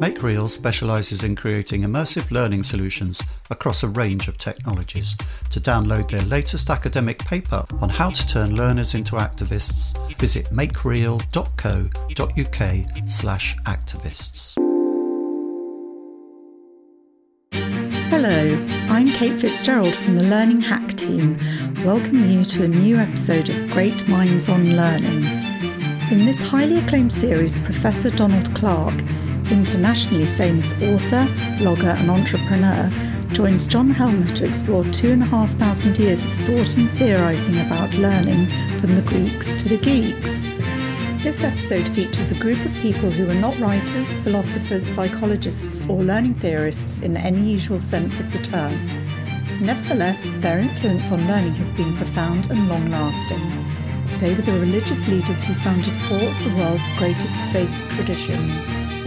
MakeReal specialises in creating immersive learning solutions across a range of technologies. To download their latest academic paper on how to turn learners into activists, visit makereal.co.uk slash activists. Hello, I'm Kate Fitzgerald from the Learning Hack team, welcoming you to a new episode of Great Minds on Learning. In this highly acclaimed series, Professor Donald Clark internationally famous author, blogger, and entrepreneur, joins John Helmer to explore two and a half thousand years of thought and theorising about learning from the Greeks to the geeks. This episode features a group of people who are not writers, philosophers, psychologists, or learning theorists in any usual sense of the term. Nevertheless, their influence on learning has been profound and long lasting. They were the religious leaders who founded four of the world's greatest faith traditions.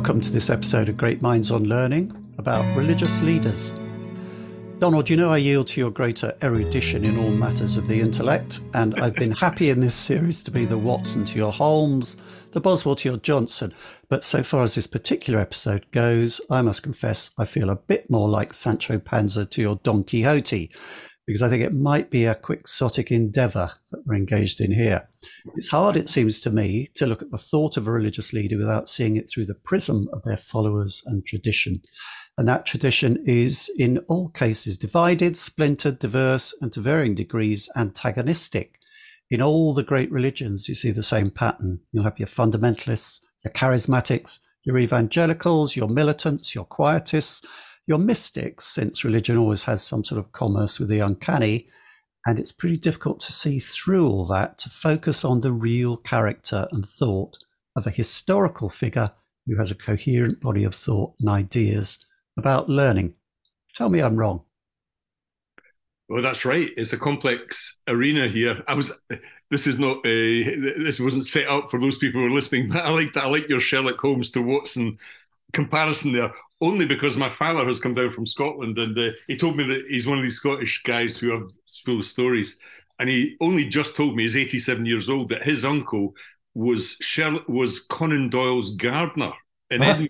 Welcome to this episode of Great Minds on Learning about religious leaders. Donald, you know I yield to your greater erudition in all matters of the intellect, and I've been happy in this series to be the Watson to your Holmes, the Boswell to your Johnson. But so far as this particular episode goes, I must confess I feel a bit more like Sancho Panza to your Don Quixote, because I think it might be a quixotic endeavor that we're engaged in here. It's hard, it seems to me, to look at the thought of a religious leader without seeing it through the prism of their followers and tradition. And that tradition is, in all cases, divided, splintered, diverse, and to varying degrees antagonistic. In all the great religions, you see the same pattern. You'll have your fundamentalists, your charismatics, your evangelicals, your militants, your quietists, your mystics, since religion always has some sort of commerce with the uncanny, and it's pretty difficult to see through all that to focus on the real character and thought of a historical figure who has a coherent body of thought and ideas about learning. Tell me I'm wrong. Well, that's right. It's a complex arena here. I was. This is not a. This wasn't set up for those people who are listening. But I like. I like your Sherlock Holmes to Watson comparison there only because my father has come down from Scotland and uh, he told me that he's one of these Scottish guys who have full of stories. And he only just told me, he's 87 years old, that his uncle was Sherlock, was Conan Doyle's gardener in Edinburgh.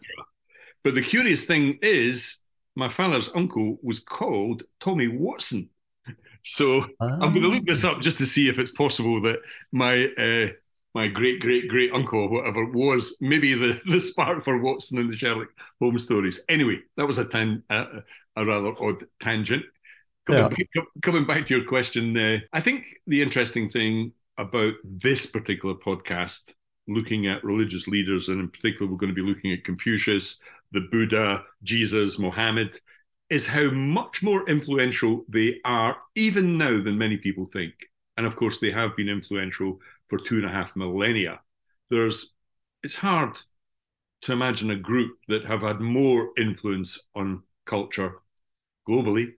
But the curious thing is, my father's uncle was called Tommy Watson. So I'm going to look this up just to see if it's possible that my uh, my great great great uncle or whatever was maybe the the spark for Watson and the Sherlock Holmes stories. Anyway, that was a tan a, a rather odd tangent. Coming, yeah. back, coming back to your question, uh, I think the interesting thing about this particular podcast, looking at religious leaders, and in particular, we're going to be looking at Confucius, the Buddha, Jesus, Mohammed, is how much more influential they are even now than many people think. And of course, they have been influential for two and a half millennia. There's, it's hard to imagine a group that have had more influence on culture globally,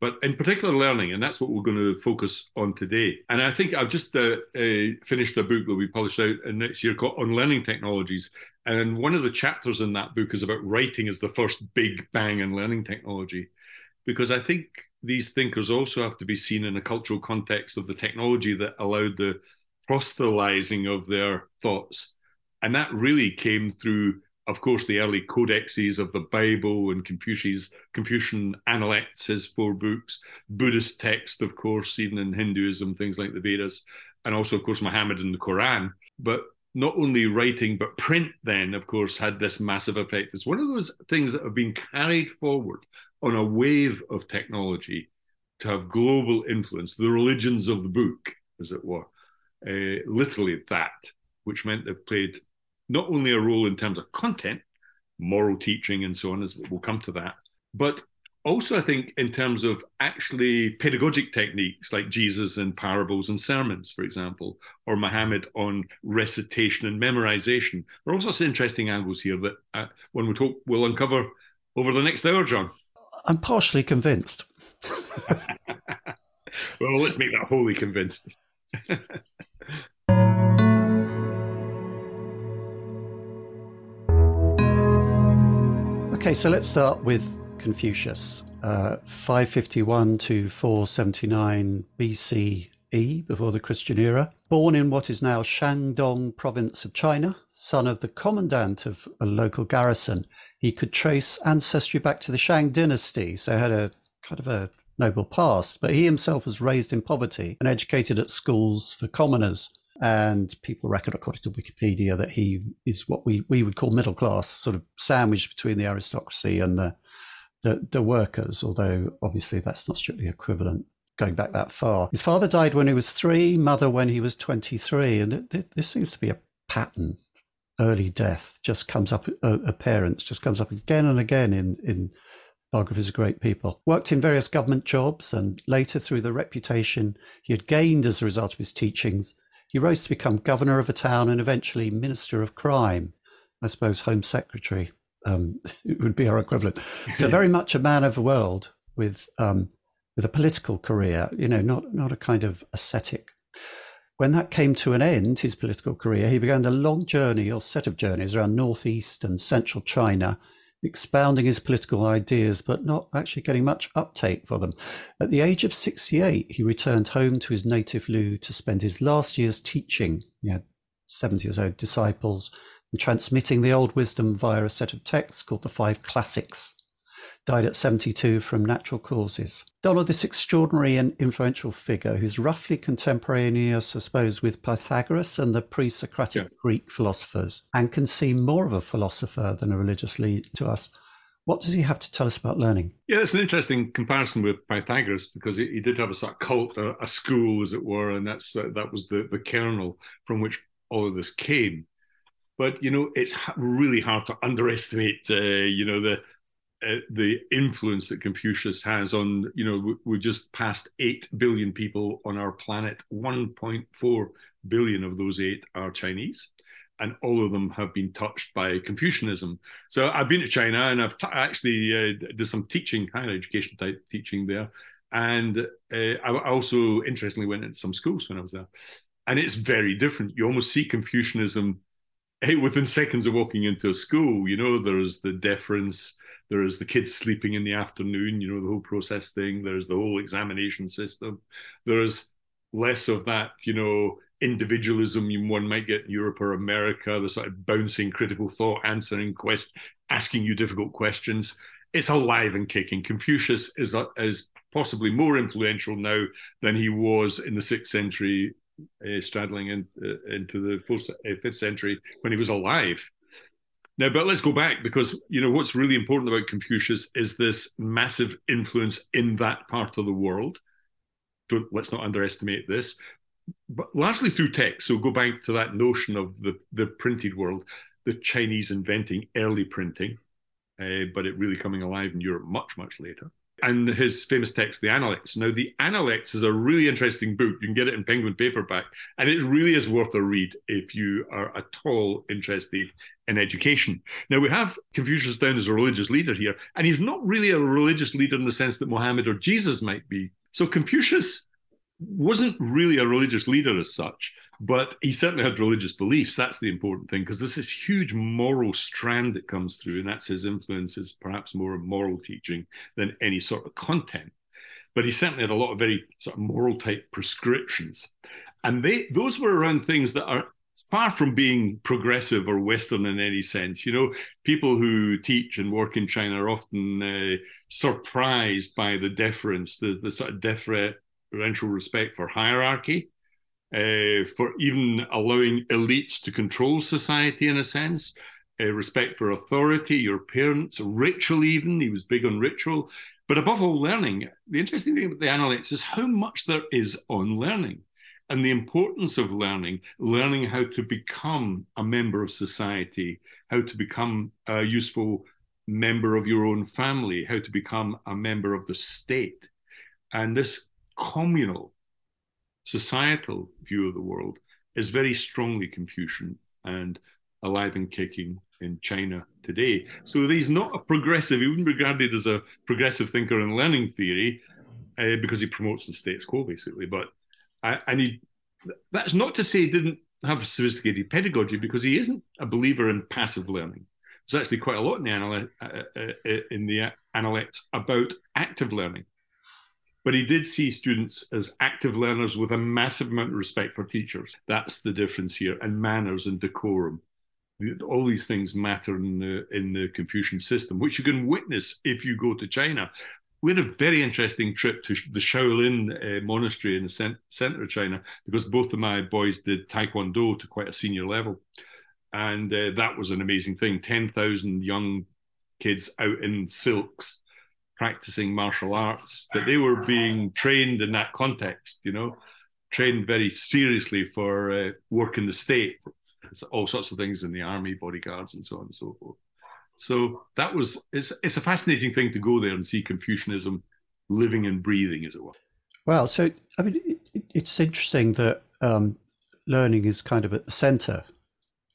but in particular learning, and that's what we're going to focus on today. And I think I've just uh, uh, finished a book that we published out next year called On Learning Technologies, and one of the chapters in that book is about writing as the first big bang in learning technology, because I think these thinkers also have to be seen in a cultural context of the technology that allowed the proselytizing of their thoughts. And that really came through, of course, the early codexes of the Bible and Confucius, Confucian Analects, his four books, Buddhist text, of course, even in Hinduism, things like the Vedas, and also, of course, Muhammad and the Quran. But not only writing, but print then, of course, had this massive effect. It's one of those things that have been carried forward on a wave of technology to have global influence, the religions of the book, as it were uh, literally that, which meant they've played not only a role in terms of content, moral teaching, and so on, as we'll come to that, but also, I think, in terms of actually pedagogic techniques like Jesus and parables and sermons, for example, or Muhammad on recitation and memorization. There are all sorts of interesting angles here that uh, one would hope we'll uncover over the next hour, John. I'm partially convinced. well, let's make that wholly convinced. Okay, so let's start with Confucius. Uh, 551 to 479 BCE, before the Christian era. Born in what is now Shandong province of China, son of the commandant of a local garrison, he could trace ancestry back to the Shang dynasty, so had a kind of a noble past. But he himself was raised in poverty and educated at schools for commoners. And people reckon, according to Wikipedia, that he is what we, we would call middle class, sort of sandwiched between the aristocracy and the, the, the workers, although obviously that's not strictly equivalent going back that far. His father died when he was three, mother when he was 23. And this seems to be a pattern. Early death just comes up, uh, appearance just comes up again and again in, in biographies of great people. Worked in various government jobs and later through the reputation he had gained as a result of his teachings, he rose to become governor of a town and eventually minister of crime. I suppose Home Secretary um, would be our equivalent. So very much a man of the world with um, with a political career, you know, not not a kind of ascetic. When that came to an end, his political career, he began a long journey or set of journeys around northeast and central China, expounding his political ideas, but not actually getting much uptake for them. At the age of 68, he returned home to his native Lu to spend his last years teaching. He had 70 or so disciples and transmitting the old wisdom via a set of texts called the Five Classics died at 72 from natural causes. Donald, this extraordinary and influential figure who's roughly contemporaneous, I suppose, with Pythagoras and the pre Socratic yeah. Greek philosophers, and can seem more of a philosopher than a religious leader to us. What does he have to tell us about learning? Yeah, it's an interesting comparison with Pythagoras because he, he did have a sort of cult, a, a, school, as it were, and that's uh, that was the the kernel from which all of this came. But you know, it's really hard to underestimate, uh, you know, the uh, the influence that Confucius has on, you know, we're just passed 8 billion people on our planet. 1.4 billion of those 8 are Chinese. And all of them have been touched by Confucianism. So I've been to China and I've t- actually uh, did some teaching, higher education type teaching there. And uh, I also, interestingly, went into some schools when I was there. And it's very different. You almost see Confucianism hey, within seconds of walking into a school. You know, there's the deference, there's the kids sleeping in the afternoon, you know, the whole process thing. There's the whole examination system. There's less of that, you know, individualism one might get in Europe or America, the sort of bouncing critical thought, answering questions, asking you difficult questions. It's alive and kicking. Confucius is, is possibly more influential now than he was in the sixth century, uh, straddling in, uh, into the fourth, uh, fifth century when he was alive. Now, but let's go back because you know what's really important about Confucius is this massive influence in that part of the world. Don't let's not underestimate this. But largely through text. So go back to that notion of the the printed world, the Chinese inventing early printing, uh, but it really coming alive in Europe much much later and his famous text, The Analects. Now, The Analects is a really interesting book. You can get it in Penguin paperback, and it really is worth a read if you are at all interested in education. Now, we have Confucius down as a religious leader here, and he's not really a religious leader in the sense that Mohammed or Jesus might be. So, Confucius wasn't really a religious leader as such, but he certainly had religious beliefs. That's the important thing because there's this huge moral strand that comes through, and that's his influence is perhaps more of moral teaching than any sort of content. But he certainly had a lot of very sort of moral type prescriptions, and they those were around things that are far from being progressive or Western in any sense. You know, people who teach and work in China are often uh, surprised by the deference, the, the sort of deferential respect for hierarchy uh, for even allowing elites to control society in a sense, uh, respect for authority, your parents, ritual, even. He was big on ritual. But above all, learning. The interesting thing about the Analects is how much there is on learning and the importance of learning, learning how to become a member of society, how to become a useful member of your own family, how to become a member of the state. And this communal societal view of the world is very strongly Confucian and alive and kicking in China today. So he's not a progressive, he wouldn't be regarded as a progressive thinker in learning theory uh, because he promotes the status quo, basically. But I, and he, that's not to say he didn't have sophisticated pedagogy because he isn't a believer in passive learning. there's actually quite a lot in the Analect, uh, uh, in the Analect about active learning. But he did see students as active learners with a massive amount of respect for teachers. That's the difference here, and manners and decorum. All these things matter in the in the Confucian system, which you can witness if you go to China. We had a very interesting trip to the Shaolin uh, monastery in the center of China because both of my boys did Taekwondo to quite a senior level, and uh, that was an amazing thing. Ten thousand young kids out in silks practicing martial arts, that they were being trained in that context, you know, trained very seriously for uh, work in the state, all sorts of things in the army, bodyguards, and so on and so forth. So that was it's it's a fascinating thing to go there and see Confucianism living and breathing, as it were. Well, so I mean, it, it's interesting that um, learning is kind of at the centre,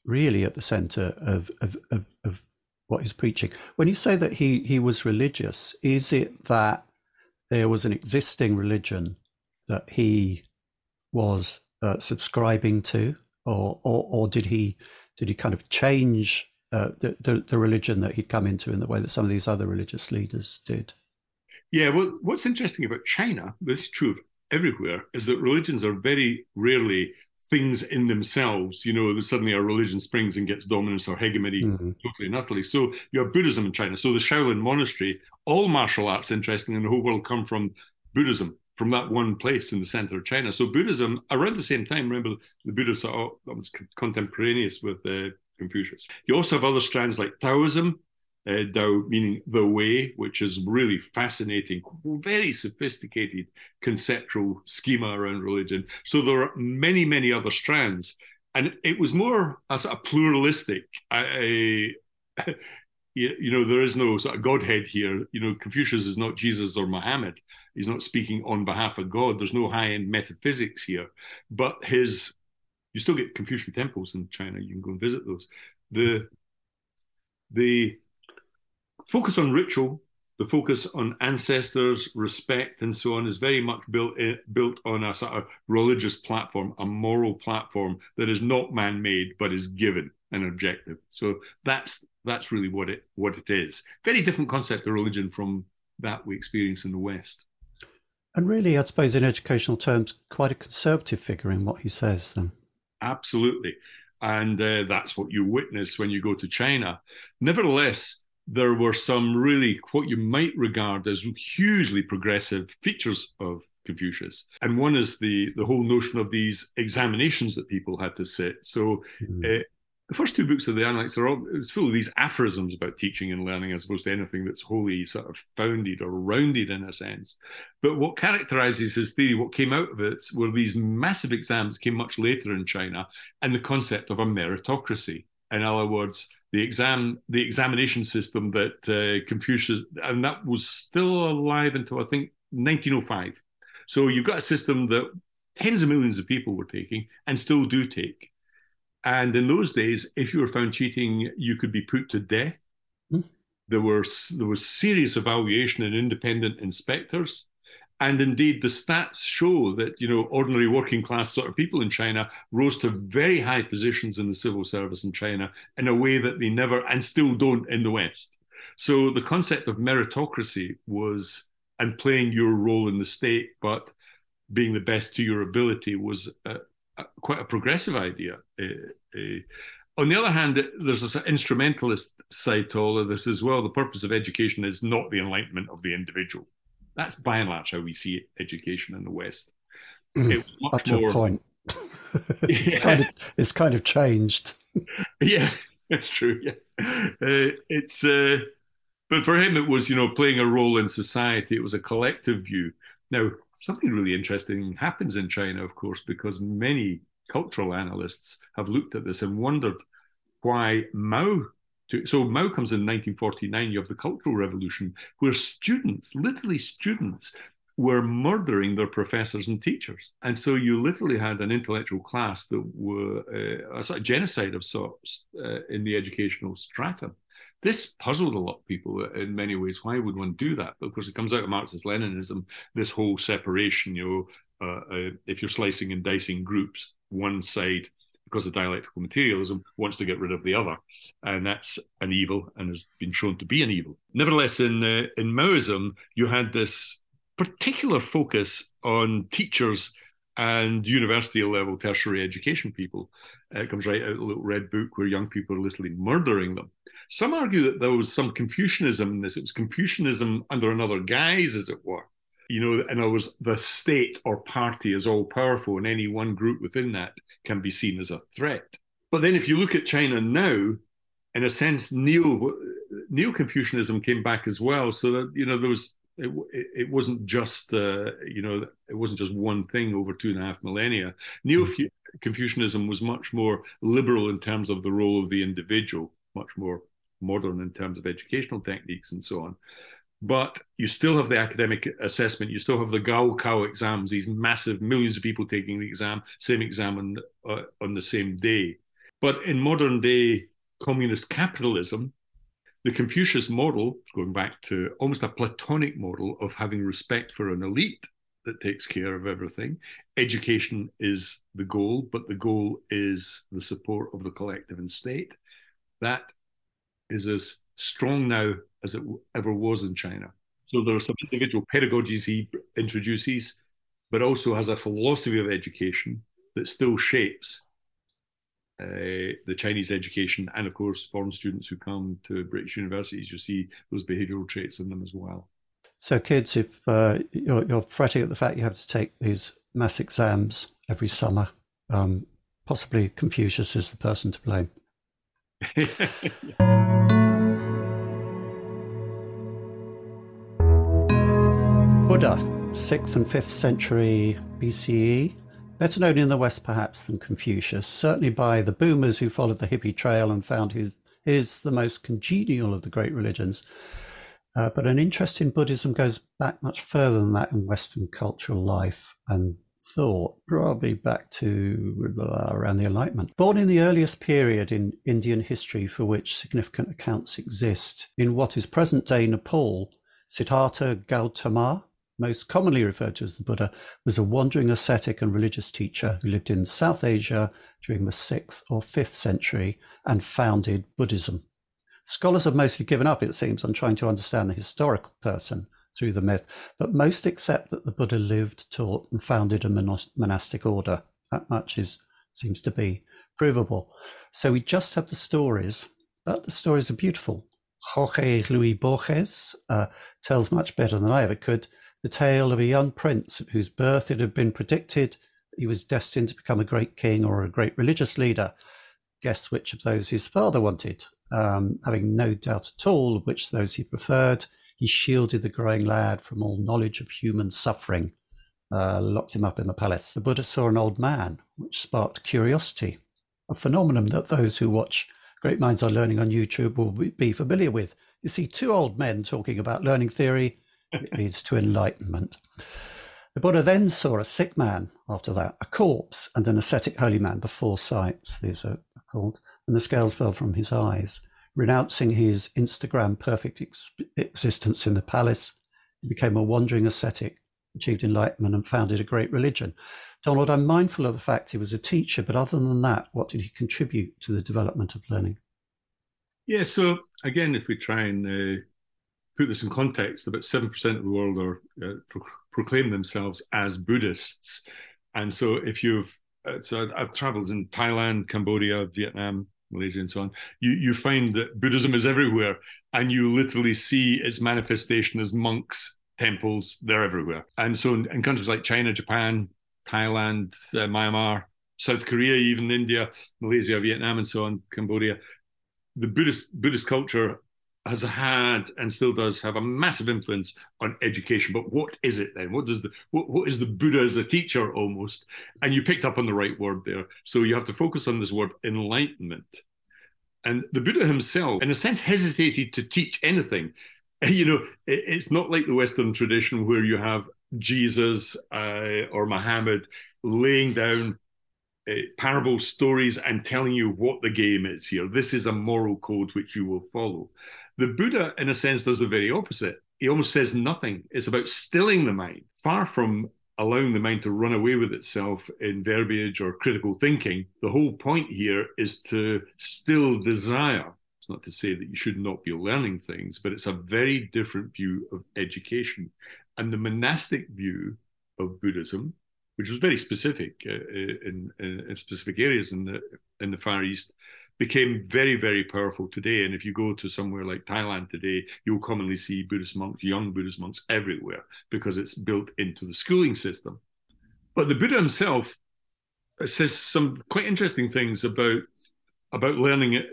really at the centre of, of, of, of what he's preaching. When you say that he, he was religious, is it that there was an existing religion that he was uh, subscribing to, or, or, or did he did he kind of change uh, the, the, the religion that he'd come into in the way that some of these other religious leaders did? Yeah, well, what's interesting about China, this is true everywhere, is that religions are very rarely things in themselves, you know, that suddenly a religion springs and gets dominance or hegemony mm-hmm. totally and utterly. So you have Buddhism in China. So the Shaolin monastery, all martial arts, interesting in the whole world, come from Buddhism, from that one place in the center of China. So Buddhism, around the same time, remember the Buddhists are almost contemporaneous with uh, Confucius. You also have other strands like Taoism, uh, meaning the way, which is really fascinating, very sophisticated conceptual schema around religion. So there are many, many other strands. And it was more a sort of pluralistic. I, I, you know, there is no sort of Godhead here. You know, Confucius is not Jesus or Muhammad. He's not speaking on behalf of God. There's no high end metaphysics here. But his, you still get Confucian temples in China. You can go and visit those. The, the focus on ritual, the focus on ancestors, respect, and so on is very much built in, built on a sort of religious platform, a moral platform that is not man-made but is given and objective. So that's that's really what it what it is. Very different concept of religion from that we experience in the West. And really, I suppose, in educational terms, quite a conservative figure in what he says. Then, absolutely, and uh, that's what you witness when you go to China. Nevertheless, there were some really what you might regard as hugely progressive features of Confucius. And one is the the whole notion of these examinations that people had to sit. So mm-hmm. uh, the first two books of the Analects are all it's full of these aphorisms about teaching and learning as opposed to anything that's wholly sort of founded or rounded in a sense. But what characterizes his theory, what came out of it, were these massive exams that came much later in China and the concept of a meritocracy. In other words, the exam the examination system that uh, Confucius and that was still alive until I think 1905. So you've got a system that tens of millions of people were taking and still do take. And in those days, if you were found cheating, you could be put to death. Mm. There were there was serious evaluation and independent inspectors. And indeed, the stats show that you know ordinary working class sort of people in China rose to very high positions in the civil service in China in a way that they never and still don't in the West. So the concept of meritocracy was and playing your role in the state, but being the best to your ability was a, a, quite a progressive idea. on the other hand, there's an instrumentalist side to all of this as well. The purpose of education is not the enlightenment of the individual that's by and large how we see education in the West. Mm, up to more, a point. it's, yeah. kind of, it's kind of changed. yeah, that's true. Yeah, uh, it's. Uh, but for him, it was you know playing a role in society. It was a collective view. Now, something really interesting happens in China, of course, because many cultural analysts have looked at this and wondered why Mao to, so Mao comes in 1949. You have the Cultural Revolution, where students, literally students, were murdering their professors and teachers. And so you literally had an intellectual class that were uh, a sort of genocide of sorts uh, in the educational stratum. This puzzled a lot of people in many ways. Why would one do that? Course, it comes out of Marxist Leninism, this whole separation, you know, uh, uh if you're slicing and dicing groups, one side because of dialectical materialism, wants to get rid of the other, and that's an evil and has been shown to be an evil. Nevertheless, in uh, in Maoism, you had this particular focus on teachers and university level tertiary education people. Uh, it comes right out of a little red book where young people are literally murdering them. Some argue that there was some Confucianism in this. It was Confucianism under another guise, as it were. You know, in other words, the state or party is all powerful, and any one group within that can be seen as a threat. But then, if you look at China now, in a sense, neo neo Confucianism came back as well. So that you know there was it, it wasn't just uh, you know it wasn't just one thing over two and a half millennia. Neo Confucianism was much more liberal in terms of the role of the individual, much more modern in terms of educational techniques and so on. But you still have the academic assessment. You still have the Gaokao exams. These massive millions of people taking the exam, same exam on, uh, on the same day. But in modern day communist capitalism, the Confucius model, going back to almost a Platonic model of having respect for an elite that takes care of everything. Education is the goal, but the goal is the support of the collective and state. That is as strong now as it ever was in China. So there are some individual pedagogies he introduces, but also has a philosophy of education that still shapes uh, the Chinese education, and of course, foreign students who come to British universities, you see those behavioural traits in them as well. So, kids, if uh, you're, you're, fretting at the fact you have to take these mass exams every summer, um, possibly Confucius is the person to blame. Buddha, 6th and 5th century BCE, better known in the West perhaps than Confucius, certainly by the boomers who followed the hippie trail and found his, his the most congenial of the great religions. Uh, but an interest in Buddhism goes back much further than that in Western cultural life and thought, probably back to around the Enlightenment. Born in the earliest period in Indian history for which significant accounts exist, in what is present day Nepal, Siddhartha Gautama most commonly referred to as the Buddha, was a wandering ascetic and religious teacher who lived in South Asia during the 6th or 5th century and founded Buddhism. Scholars have mostly given up, it seems, on trying to understand the historical person through the myth, but most accept that the Buddha lived, taught, and founded a monastic order. That much is seems to be provable. So we just have the stories, but the stories are beautiful. Jorge Luis Borges uh, tells much better than I ever could the tale of a young prince whose birth it had been predicted he was destined to become a great king or a great religious leader. Guess which of those his father wanted. Um, having no doubt at all which those he preferred, he shielded the growing lad from all knowledge of human suffering, uh, locked him up in the palace. The Buddha saw an old man, which sparked curiosity, a phenomenon that those who watch Great Minds on Learning on YouTube will be familiar with. You see two old men talking about learning theory it leads to enlightenment. The Buddha then saw a sick man after that, a corpse, and an ascetic holy man, the four sights, these are called, and the scales fell from his eyes. Renouncing his Instagram perfect ex- existence in the palace, he became a wandering ascetic, achieved enlightenment, and founded a great religion. Donald, I'm mindful of the fact he was a teacher, but other than that, what did he contribute to the development of learning? Yeah, so again, if we try and uh, put this in context, about 7% of the world are uh, pro- proclaim themselves as Buddhists. And so if you've, uh, so I've, traveled in Thailand, Cambodia, Vietnam, Malaysia, and so on, you, you find that Buddhism is everywhere and you literally see its manifestation as monks, temples, they're everywhere. And so in, in countries like China, Japan, Thailand, uh, Myanmar, South Korea, even India, Malaysia, Vietnam, and so on, Cambodia, the Buddhist Buddhist culture has had and still does have a massive influence on education. But what is it then? What does the what, what is the Buddha as a teacher almost? And you picked up on the right word there. So you have to focus on this word enlightenment. And the Buddha himself, in a sense, hesitated to teach anything. You know, it's not like the Western tradition where you have Jesus uh, or Muhammad laying down uh, parable stories and telling you what the game is here. This is a moral code which you will follow. The Buddha, in a sense, does the very opposite. He almost says nothing. It's about stilling the mind, far from allowing the mind to run away with itself in verbiage or critical thinking. The whole point here is to still desire. It's not to say that you should not be learning things, but it's a very different view of education. And the monastic view of Buddhism, which was very specific uh, in, in, in, specific areas in the in the Far East, became very, very powerful today. And if you go to somewhere like Thailand today, you'll commonly see Buddhist monks, young Buddhist monks everywhere because it's built into the schooling system. But the Buddha himself says some quite interesting things about about learning it.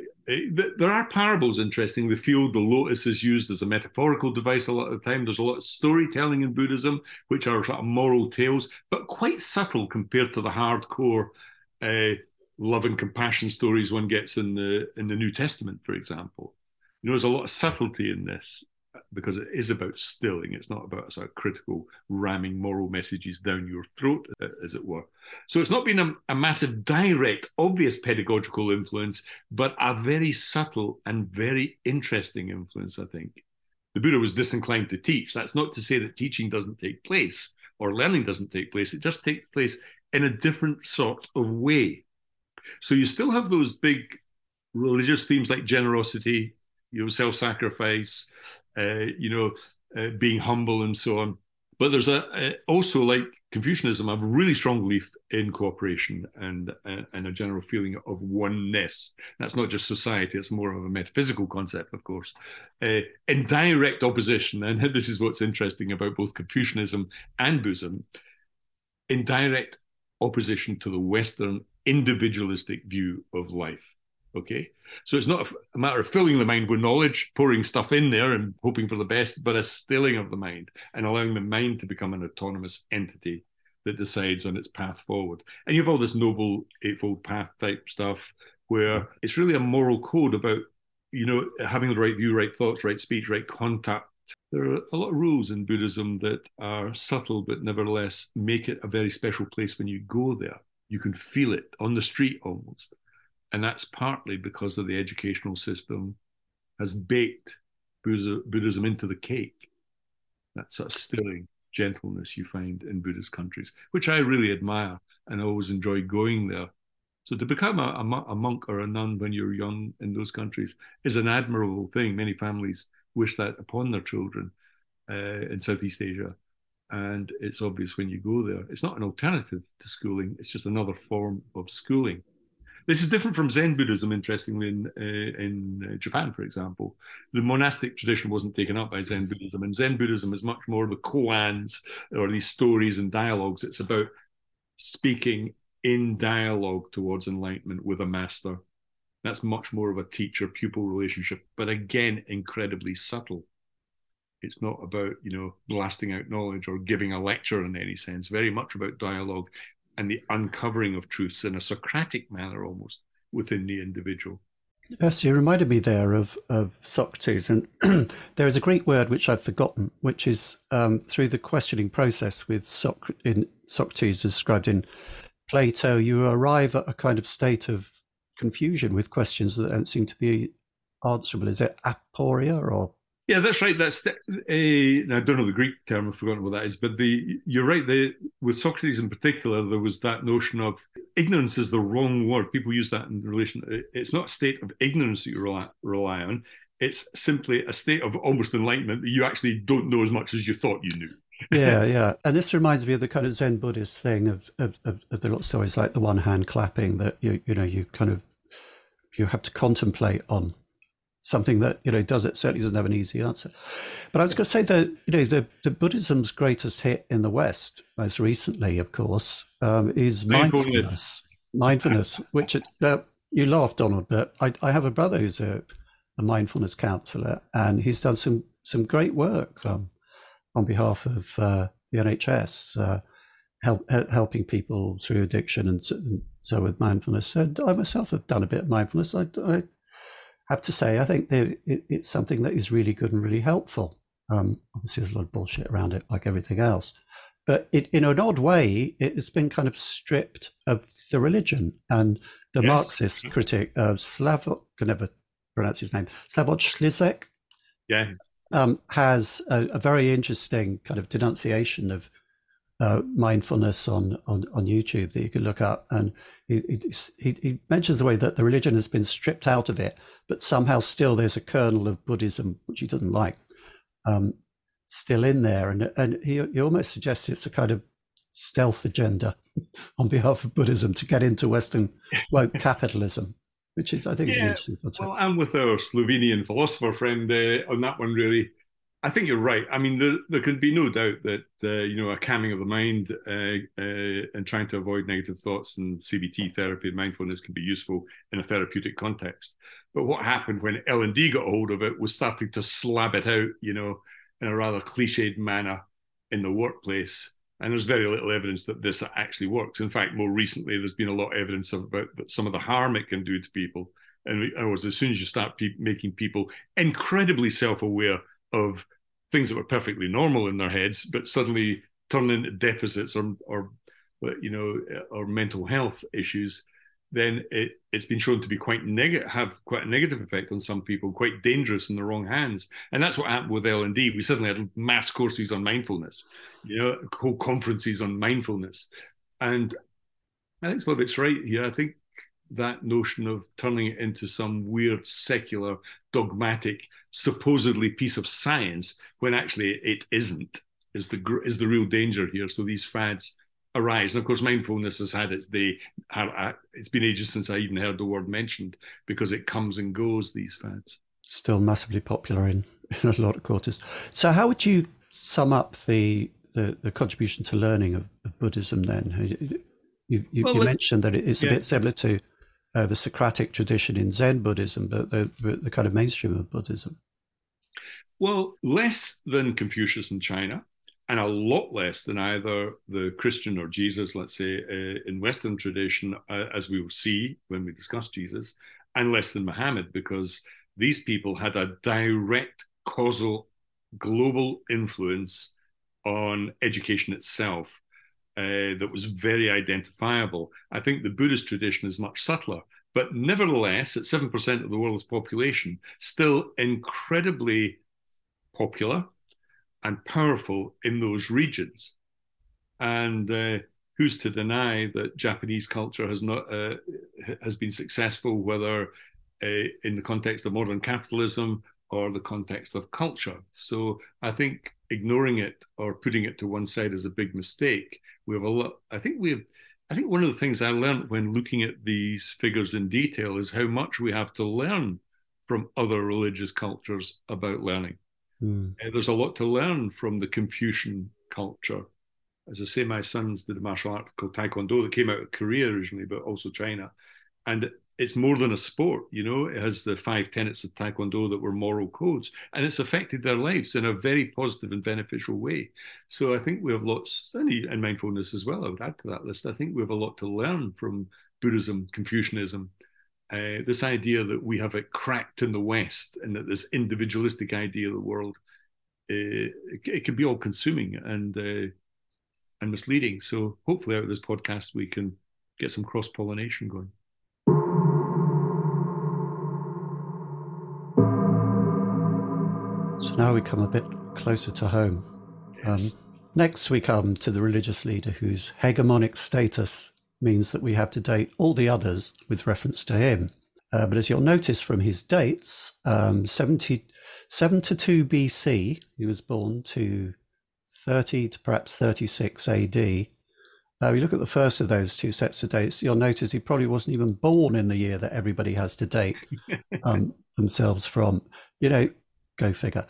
There are parables interesting. The field, the lotus is used as a metaphorical device a lot of the time. There's a lot of storytelling in Buddhism, which are sort of moral tales, but quite subtle compared to the hardcore uh, love and compassion stories one gets in the in the New Testament, for example. You know, there's a lot of subtlety in this because it is about stilling. It's not about sort of critical ramming moral messages down your throat, uh, as it were. So it's not been a, a massive, direct, obvious pedagogical influence, but a very subtle and very interesting influence, I think. The Buddha was disinclined to teach. That's not to say that teaching doesn't take place or learning doesn't take place. It just takes place in a different sort of way. So you still have those big religious themes like generosity, you know, self-sacrifice, uh, you know, uh, being humble and so on. But there's a, a, also like Confucianism, have a really strong belief in cooperation and and a general feeling of oneness. That's not just society; it's more of a metaphysical concept, of course. Uh, in direct opposition, and this is what's interesting about both Confucianism and Buddhism, in direct opposition to the Western individualistic view of life. Okay. So it's not a matter of filling the mind with knowledge, pouring stuff in there and hoping for the best, but a stilling of the mind and allowing the mind to become an autonomous entity that decides on its path forward. And you have all this noble eightfold path type stuff where it's really a moral code about, you know, having the right view, right thoughts, right speech, right contact. There are a lot of rules in Buddhism that are subtle, but nevertheless make it a very special place when you go there you can feel it on the street almost. And that's partly because of the educational system has baked Buddhism into the cake. That sort of stilling gentleness you find in Buddhist countries, which I really admire and always enjoy going there. So to become a, a, monk or a nun when you're young in those countries is an admirable thing. Many families wish that upon their children uh, in Southeast Asia and it's obvious when you go there. It's not an alternative to schooling; it's just another form of schooling. This is different from Zen Buddhism, interestingly, in uh, in uh, Japan, for example. The monastic tradition wasn't taken up by Zen Buddhism, and Zen Buddhism is much more of the koans or these stories and dialogues. It's about speaking in dialogue towards enlightenment with a master. That's much more of a teacher pupil relationship, but again, incredibly subtle. It's not about, you know, blasting out knowledge or giving a lecture in any sense, very much about dialogue and the uncovering of truths in a Socratic manner almost within the individual. Yes, you reminded me there of, of Socrates. And there is a Greek word which I've forgotten, which is um, through the questioning process with Soc- in Socrates described in Plato, you arrive at a kind of state of confusion with questions that don't seem to be answerable. Is it aporia or yeah, that's right. That's the, uh, I don't know the Greek term. I've forgotten what that is, but the you're right. The, with Socrates in particular, there was that notion of ignorance is the wrong word. People use that in relation. It's not a state of ignorance that you rely, rely on. It's simply a state of almost enlightenment that you actually don't know as much as you thought you knew. yeah, yeah. And this reminds me of the kind of Zen Buddhist thing of, of, of, of the lot of stories like the one hand clapping that you you know you kind of you have to contemplate on something that you know does it certainly doesn't have an easy answer. But I was going to say that you know the, the Buddhism's greatest hit in the West, most recently, of course, um, is mindfulness. Mindfulness, which uh, you laugh, Donald, but I, I, have a brother who's a, a, mindfulness counselor, and he's done some some great work um, on behalf of uh, the NHS, uh, help, helping people through addiction and so, and so with mindfulness. So I myself have done a bit of mindfulness. I, I have to say, I think it, it's something that is really good and really helpful. Um, obviously, there's a lot of bullshit around it, like everything else. But it, in an odd way, it has been kind of stripped of the religion. And the yes. Marxist critic, uh, Slavoj, can never pronounce his name, Slavoj Zizek, yeah. Um, has a, a, very interesting kind of denunciation of uh, mindfulness on, on, on YouTube that you can look up. And he, he, he mentions the way that the religion has been stripped out of it, but somehow still there's a kernel of Buddhism, which he doesn't like, um, still in there. And, and he, he almost suggests it's a kind of stealth agenda on behalf of Buddhism to get into Western woke capitalism, which is, I think, yeah, is interesting. Well, I'm with our Slovenian philosopher friend uh, on that one, really. I think you're right. I mean, there, there can be no doubt that uh, you know a calming of the mind uh, uh, and trying to avoid negative thoughts and CBT therapy and mindfulness can be useful in a therapeutic context. But what happened when L&D got hold of it was starting to slab it out, you know, in a rather cliched manner in the workplace. And there's very little evidence that this actually works. In fact, more recently, there's been a lot of evidence about some of the harm it can do to people. And as soon as you start pe- making people incredibly self-aware of things that were perfectly normal in their heads, but suddenly turn into deficits or, or uh, you know, uh, or mental health issues, then it, it's been shown to be quite negative, have quite a negative effect on some people, quite dangerous in the wrong hands. And that's what happened with L&D. We suddenly had mass courses on mindfulness, you know, whole conferences on mindfulness. And I think Slavoj's right here. I think that notion of turning it into some weird secular dogmatic supposedly piece of science when actually it isn't is the is the real danger here. So these fads arise. And of course mindfulness has had its day it's been ages since i even heard the word mentioned because it comes and goes these fads. Still massively popular in, in a lot of quarters. So how would you sum up the the, the contribution to learning of, of buddhism then? You, you, well, you mentioned that it's yeah. a bit similar to uh, the Socratic tradition in Zen Buddhism, but the, the kind of mainstream of Buddhism? Well, less than Confucius in China, and a lot less than either the Christian or Jesus, let's say, uh, in Western tradition, uh, as we will see when we discuss Jesus, and less than Muhammad, because these people had a direct causal global influence on education itself uh, that was very identifiable. I think the Buddhist tradition is much subtler, but nevertheless, at 7% of the world's population, still incredibly popular and powerful in those regions. And uh, who's to deny that Japanese culture has not uh, has been successful, whether uh, in the context of modern capitalism or the context of culture? So I think ignoring it or putting it to one side is a big mistake we have a lot. I think we have. I think one of the things I learned when looking at these figures in detail is how much we have to learn from other religious cultures about learning. Mm. Uh, there's a lot to learn from the Confucian culture. As I say, my sons did a martial art called Taekwondo that came out of Korea originally, but also China. And it's more than a sport, you know. It has the five tenets of Taekwondo that were moral codes, and it's affected their lives in a very positive and beneficial way. So I think we have lots, and mindfulness as well. I would add to that list. I think we have a lot to learn from Buddhism, Confucianism, uh, this idea that we have it cracked in the West, and that this individualistic idea of the world, uh, it, it, can be all consuming and uh, and misleading. So hopefully, out of this podcast, we can get some cross pollination going. Now we come a bit closer to home. Um, next, we come to the religious leader whose hegemonic status means that we have to date all the others with reference to him. Uh, but as you'll notice from his dates, um, 70, 7 to 2 BC, he was born to 30 to perhaps 36 AD. Uh, you look at the first of those two sets of dates, you'll notice he probably wasn't even born in the year that everybody has to date um, themselves from. You know, Go figure.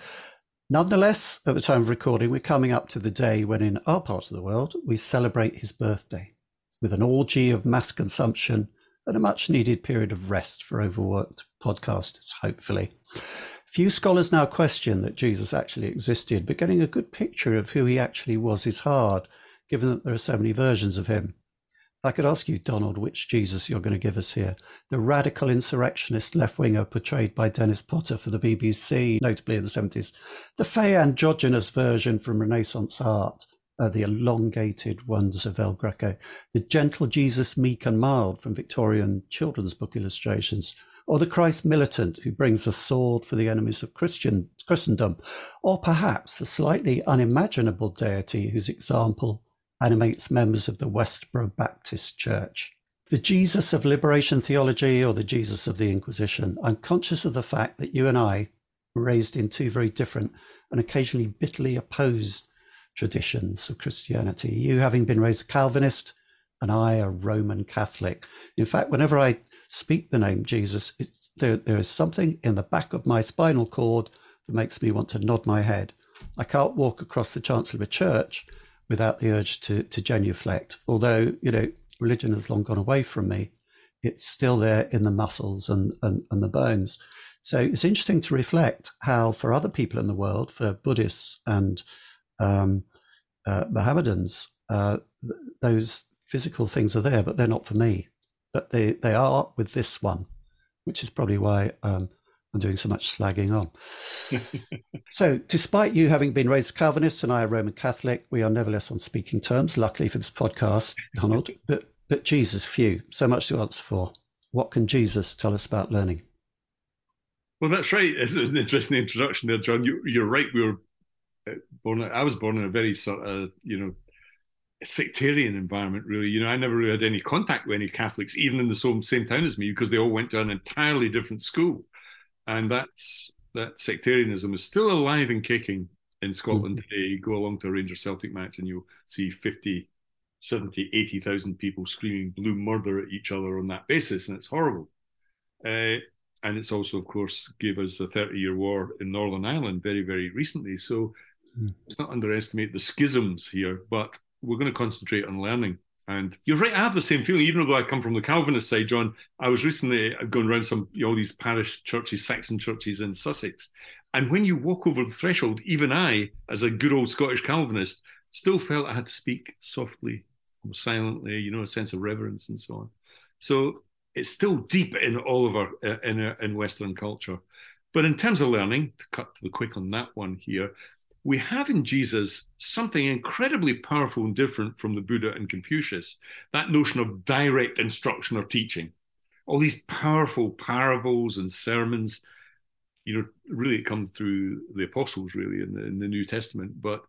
Nonetheless, at the time of recording, we're coming up to the day when, in our part of the world, we celebrate his birthday with an orgy of mass consumption and a much needed period of rest for overworked podcasters, hopefully. Few scholars now question that Jesus actually existed, but getting a good picture of who he actually was is hard, given that there are so many versions of him. I could ask you, Donald, which Jesus you're going to give us here. The radical insurrectionist left winger portrayed by Dennis Potter for the BBC, notably in the 70s. The fey androgynous version from Renaissance art, uh, the elongated ones of El Greco. The gentle Jesus, meek and mild from Victorian children's book illustrations. Or the Christ militant who brings a sword for the enemies of Christian Christendom. Or perhaps the slightly unimaginable deity whose example animates members of the Westboro Baptist Church. The Jesus of liberation theology or the Jesus of the Inquisition. I'm conscious of the fact that you and I were raised in two very different and occasionally bitterly opposed traditions of Christianity. You having been raised a Calvinist, and I a Roman Catholic. In fact, whenever I speak the name Jesus, there, there is something in the back of my spinal cord that makes me want to nod my head. I can't walk across the chancel of a church without the urge to, to genuflect. Although, you know, religion has long gone away from me, it's still there in the muscles and, and, and the bones. So it's interesting to reflect how, for other people in the world, for Buddhists and um, uh, Mohammedans, uh, th- those physical things are there, but they're not for me. But they, they are with this one, which is probably why um, I'm doing so much slagging on. so, despite you having been raised a Calvinist and I a Roman Catholic, we are nevertheless on speaking terms, luckily for this podcast, Donald. but, but Jesus, few, so much to answer for. What can Jesus tell us about learning? Well, that's right. It's an interesting introduction there, John. You, are right. We were uh, born. I was born in a very sort of, you know, sectarian environment. Really, you know, I never really had any contact with any Catholics, even in the same same town as me, because they all went to an entirely different school and that's that sectarianism is still alive and kicking in Scotland mm-hmm. today. You go along to a Rangers Celtic match and you'll see 50, 70, 80,000 people screaming blue murder at each other on that basis, and it's horrible. Uh, and it's also, of course, gave us a 30 year war in Northern Ireland very, very recently. So mm. let's not underestimate the schisms here, but we're going to concentrate on learning. And you're right, I have the same feeling, even though I come from the Calvinist side, John. I was recently going around some you know, all these parish churches, Saxon churches in Sussex. And when you walk over the threshold, even I, as a good old Scottish Calvinist, still felt I had to speak softly, silently, you know, a sense of reverence and so on. So it's still deep in all of our in, uh, in Western culture. But in terms of learning, to cut to the quick on that one here, we have in Jesus something incredibly powerful and different from the Buddha and Confucius that notion of direct instruction or teaching. All these powerful parables and sermons, you know, really come through the apostles, really, in the, in the New Testament. But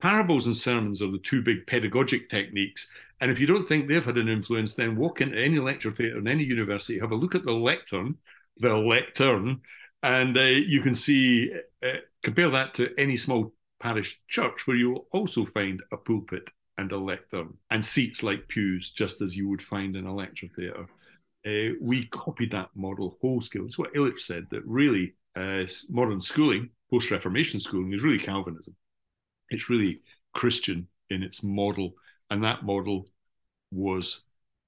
parables and sermons are the two big pedagogic techniques. And if you don't think they've had an influence, then walk into any lecture theatre in any university, have a look at the lectern, the lectern, and uh, you can see, uh, compare that to any small parish church where you'll also find a pulpit and a lectern and seats like pews, just as you would find in a lecture theatre. Uh, we copied that model whole scale. It's what Illich said that really uh, modern schooling, post Reformation schooling, is really Calvinism. It's really Christian in its model, and that model was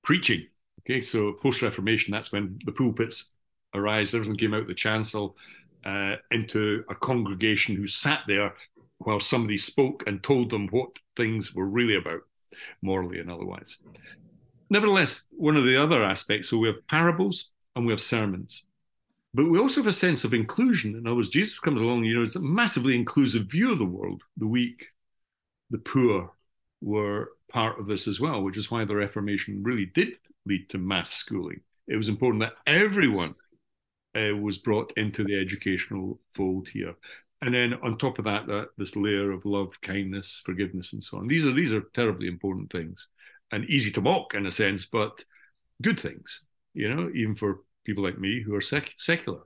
preaching. Okay, so post Reformation, that's when the pulpits arise, everything came out the chancel uh, into a congregation who sat there while somebody spoke and told them what things were really about, morally and otherwise. Nevertheless, one of the other aspects, so we have parables and we have sermons. But we also have a sense of inclusion. In other words, Jesus comes along, you know, it's a massively inclusive view of the world. The weak, the poor were part of this as well, which is why the Reformation really did lead to mass schooling. It was important that everyone uh, was brought into the educational fold here. And then on top of that, that this layer of love, kindness, forgiveness, and so on. These are these are terribly important things, and easy to mock in a sense, but good things. You know, even for people like me who are sec- secular.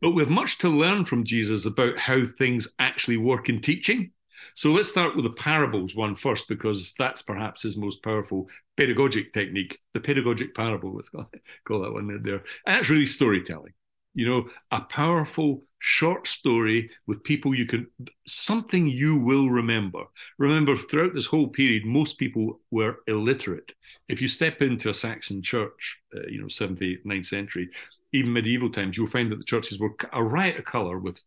But we have much to learn from Jesus about how things actually work in teaching. So let's start with the parables one first, because that's perhaps his most powerful pedagogic technique, the pedagogic parable, let's call, that one there. And that's really storytelling you know, a powerful short story with people you can, something you will remember. Remember, throughout this whole period, most people were illiterate. If you step into a Saxon church, uh, you know, 7th, 8th, 9th century, even medieval times, you'll find that the churches were a riot of colour with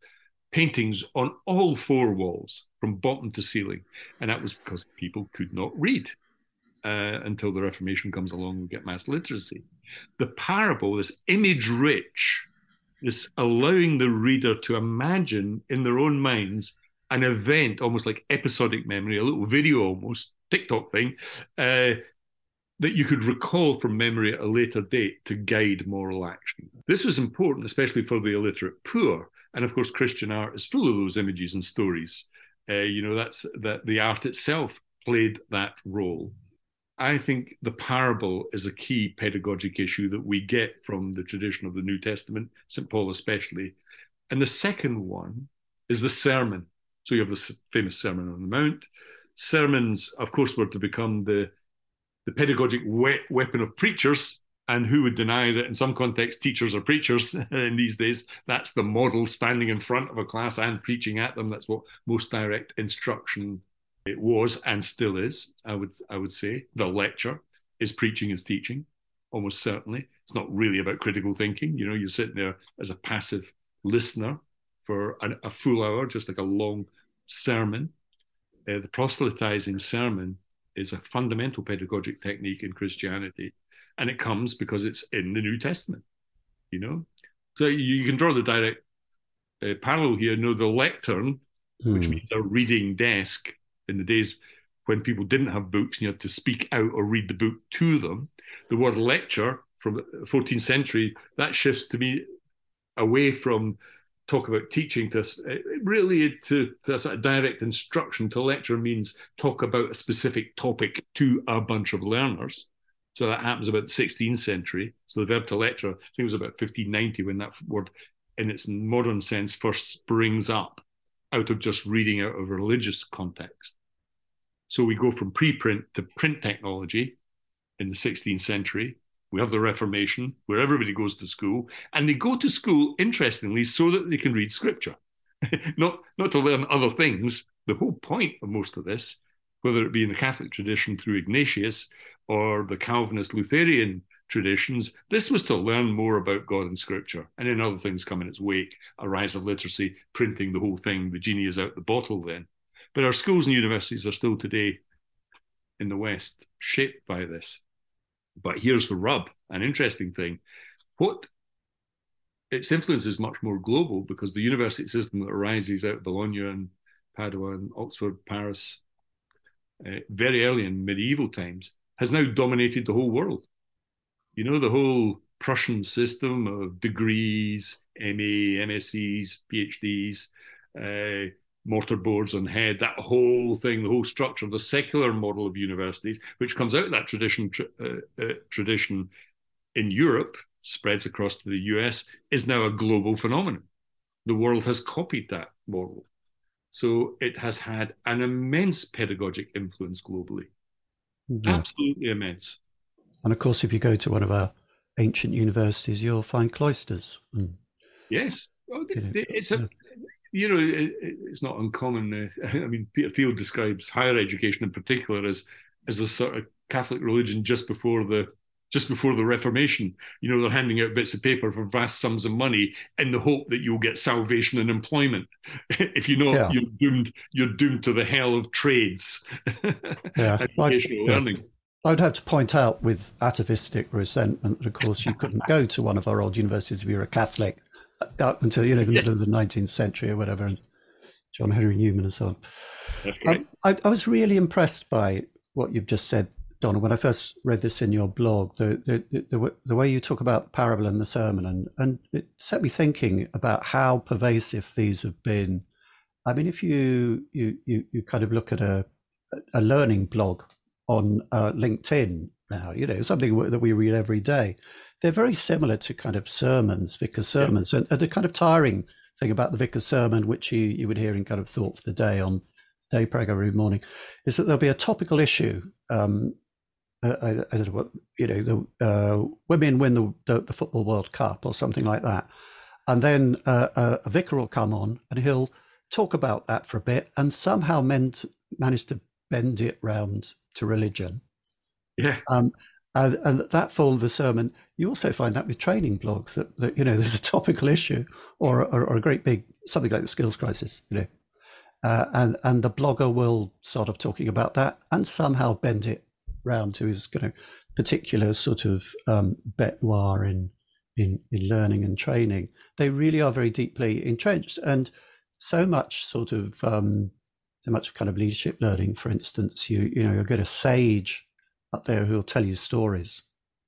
paintings on all four walls from bottom to ceiling. And that was because people could not read. Uh, until the Reformation comes along and get mass literacy. The parable, this image rich is allowing the reader to imagine in their own minds an event, almost like episodic memory, a little video almost, TikTok thing, uh, that you could recall from memory at a later date to guide moral action. This was important, especially for the illiterate poor. And of course, Christian art is full of those images and stories. Uh, you know, that's that the art itself played that role. I think the parable is a key pedagogic issue that we get from the tradition of the New Testament, St. Paul especially. And the second one is the sermon. So you have the famous Sermon on the Mount. Sermons, of course, were to become the, the pedagogic we- weapon of preachers. And who would deny that in some contexts, teachers are preachers in these days? That's the model standing in front of a class and preaching at them. That's what most direct instruction it was and still is. I would I would say the lecture is preaching is teaching, almost certainly. It's not really about critical thinking. You know, you're sitting there as a passive listener for an, a full hour, just like a long sermon. Uh, the proselytizing sermon is a fundamental pedagogic technique in Christianity, and it comes because it's in the New Testament. You know, so you can draw the direct uh, parallel here. Know, the lectern, hmm. which means a reading desk, in the days when people didn't have books and you had to speak out or read the book to them. The word lecture from the 14th century that shifts to me away from talk about teaching to really to, to sort of direct instruction to lecture means talk about a specific topic to a bunch of learners. So that happens about the 16th century. So the verb to lecture, I think it was about 1590 when that word in its modern sense first springs up out of just reading out of religious context. So we go from preprint to print technology in the 16th century. We have the Reformation, where everybody goes to school, and they go to school, interestingly, so that they can read scripture, not, not to learn other things. The whole point of most of this, whether it be in the Catholic tradition through Ignatius or the Calvinist Lutheran traditions, this was to learn more about God and scripture. And then other things come in its wake, a rise of literacy, printing the whole thing, the genie is out the bottle then. But our schools and universities are still today in the West shaped by this. But here's the rub an interesting thing. What its influence is much more global because the university system that arises out of Bologna and Padua and Oxford, Paris, uh, very early in medieval times, has now dominated the whole world. You know, the whole Prussian system of degrees, MA, MSCs, PhDs, uh, mortar boards on head, that whole thing, the whole structure, of the secular model of universities, which comes out of that tradition uh, uh, tradition in Europe, spreads across to the US, is now a global phenomenon. The world has copied that model. So it has had an immense pedagogic influence globally. Absolutely immense. And of course, if you go to one of our ancient universities, you'll find cloisters. Mm. Yes. Well, it's a, you know, it, it's not uncommon. Uh, I mean, Peter Thiel describes higher education in particular as as a sort of Catholic religion just before the just before the Reformation. You know, they're handing out bits of paper for vast sums of money in the hope that you'll get salvation and employment. if you know yeah. you're doomed, you're doomed to the hell of trades. yeah, educational learning. I would have to point out with atavistic resentment that, of course, you couldn't go to one of our old universities if you were a Catholic up until you know the yes. middle of the 19th century or whatever, and John Henry Newman and so on. Um, I, I, was really impressed by what you've just said, Donald. When I first read this in your blog, the the, the, the way you talk about the parable and the sermon, and and it set me thinking about how pervasive these have been. I mean, if you you you, you kind of look at a a learning blog on uh, LinkedIn now, you know, something that we read every day they're very similar to kind of sermons, vicar's sermons, yeah. and, and, the kind of tiring thing about the vicar's sermon, which you, you would hear in kind of thought for the day on day prayer every morning, is that there'll be a topical issue. Um, uh, I, I, don't know what you know. The uh, women win the, the, the football World Cup or something like that, and then uh, a, a vicar will come on and he'll talk about that for a bit, and somehow meant manage to bend it round to religion. Yeah. Um, and, and, that form of a sermon, you also find that with training blogs that, that you know there's a topical issue or, or, or, a great big something like the skills crisis, you know, uh, and and the blogger will sort of talking about that and somehow bend it round to his you know particular sort of um, bête noire in in in learning and training. They really are very deeply entrenched, and so much sort of um, so much kind of leadership learning. For instance, you you know you get a sage up there who'll tell you stories,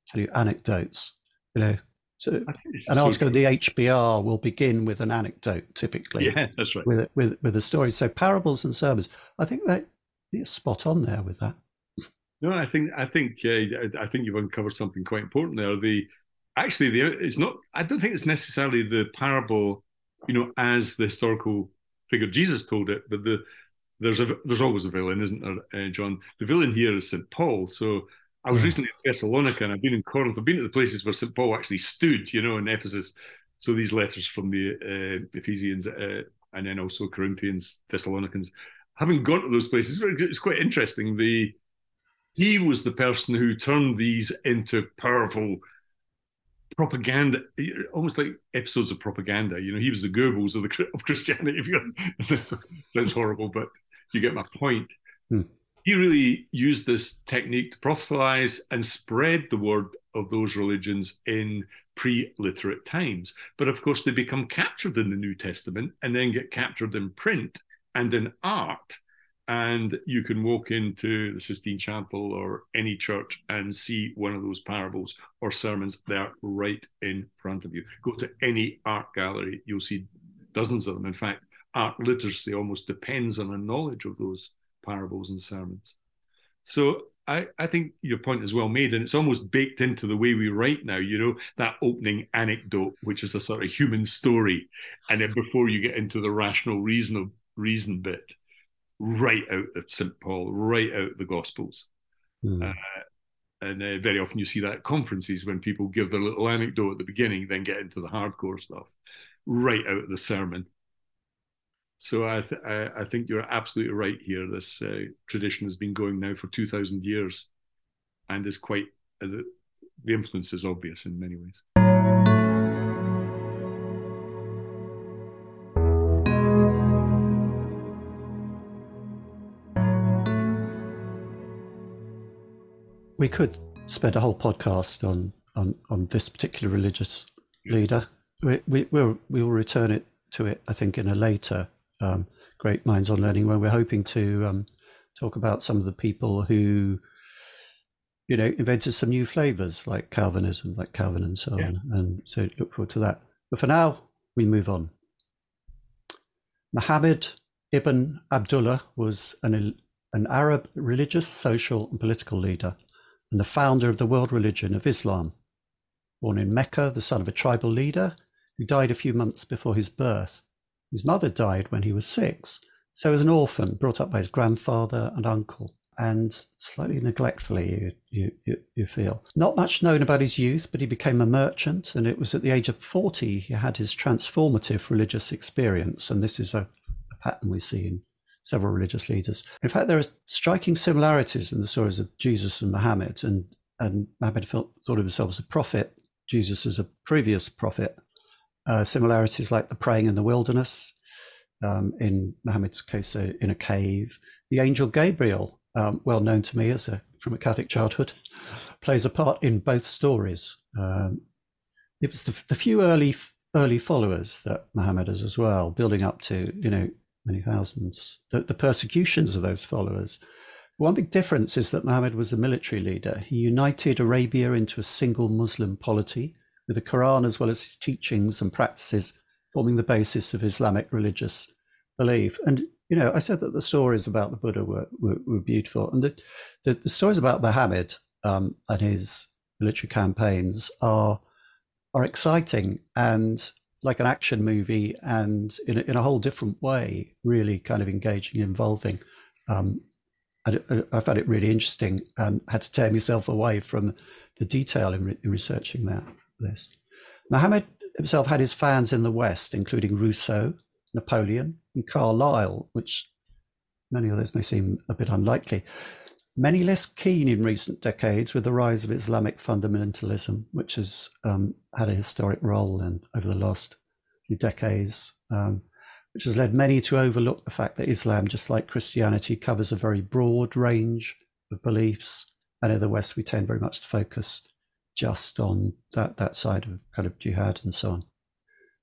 tell you anecdotes. You know, so an article in the HBR will begin with an anecdote, typically. Yeah, that's right. With a, with with a story. So parables and sermons. I think that you're spot on there with that. No, I think I think uh, I think you've uncovered something quite important there. The actually the it's not. I don't think it's necessarily the parable, you know, as the historical figure Jesus told it, but the there's a there's always a villain, isn't there, uh, John? The villain here is St. Paul. So I was recently in Thessalonica and I've been in Corinth. I've been at the places where St. Paul actually stood, you know, in Ephesus. So these letters from the uh, Ephesians uh, and then also Corinthians, Thessalonians, having gone to those places, it's quite interesting. The he was the person who turned these into powerful propaganda, almost like episodes of propaganda. You know, he was the Goebbels of the of Christianity. Sounds horrible, but you get my point. Hmm. He really used this technique to prophesize and spread the word of those religions in pre-literate times. But of course, they become captured in the New Testament and then get captured in print and in art. And you can walk into the Sistine Chapel or any church and see one of those parables or sermons there right in front of you. Go to any art gallery, you'll see dozens of them. In fact, art literacy almost depends on a knowledge of those parables and sermons. So I, I think your point is well made, and it's almost baked into the way we write now. You know that opening anecdote, which is a sort of human story, and then before you get into the rational reason of reason bit, right out of St. Paul, right out of the Gospels. Mm. Uh, and uh, very often you see that at conferences when people give their little anecdote at the beginning, then get into the hardcore stuff, right out of the sermon. So I, th- I, I think you're absolutely right here. This uh, tradition has been going now for two thousand years, and is quite uh, the, the influence is obvious in many ways. we could spend a whole podcast on on, on this particular religious leader. We, we will we will return it to it, I think, in a later um, Great Minds on Learning where we're hoping to um, talk about some of the people who, you know, invented some new flavors like Calvinism, like Calvin and so yeah. on. And so look forward to that. But for now, we move on. Muhammad ibn Abdullah was an, an Arab religious, social, and political leader and the founder of the world religion of Islam. Born in Mecca, the son of a tribal leader who died a few months before his birth. His mother died when he was six, so as an orphan, brought up by his grandfather and uncle, and slightly neglectfully, you, you, you feel. Not much known about his youth, but he became a merchant, and it was at the age of 40 he had his transformative religious experience, and this is a, a pattern we see in several religious leaders. In fact, there are striking similarities in the stories of Jesus and Muhammad, and, and Muhammad felt, thought of himself as a prophet, Jesus as a previous prophet. Uh, similarities like the praying in the wilderness, um, in Muhammad's case, uh, in a cave. The angel Gabriel, um, well known to me as a, from a Catholic childhood, plays a part in both stories. Um, it was the, the few early early followers that Muhammad has as well, building up to you know many thousands, the, the persecutions of those followers. One big difference is that Muhammad was a military leader. He united Arabia into a single Muslim polity, with the Quran as well as his teachings and practices forming the basis of Islamic religious belief. And, you know, I said that the stories about the Buddha were, were, were beautiful. And the, the, the, stories about Muhammad um, and his military campaigns are, are exciting and like an action movie and in a, in a whole different way, really kind of engaging, involving. Um, I, I, found it really interesting and had to tear myself away from the detail in, re, in researching that. This Muhammad himself had his fans in the West, including Rousseau, Napoleon, and Carlyle, which many others may seem a bit unlikely. Many less keen in recent decades with the rise of Islamic fundamentalism, which has um, had a historic role in over the last few decades, um, which has led many to overlook the fact that Islam, just like Christianity, covers a very broad range of beliefs. And in the West, we tend very much to focus just on that, that side of kind of jihad and so on.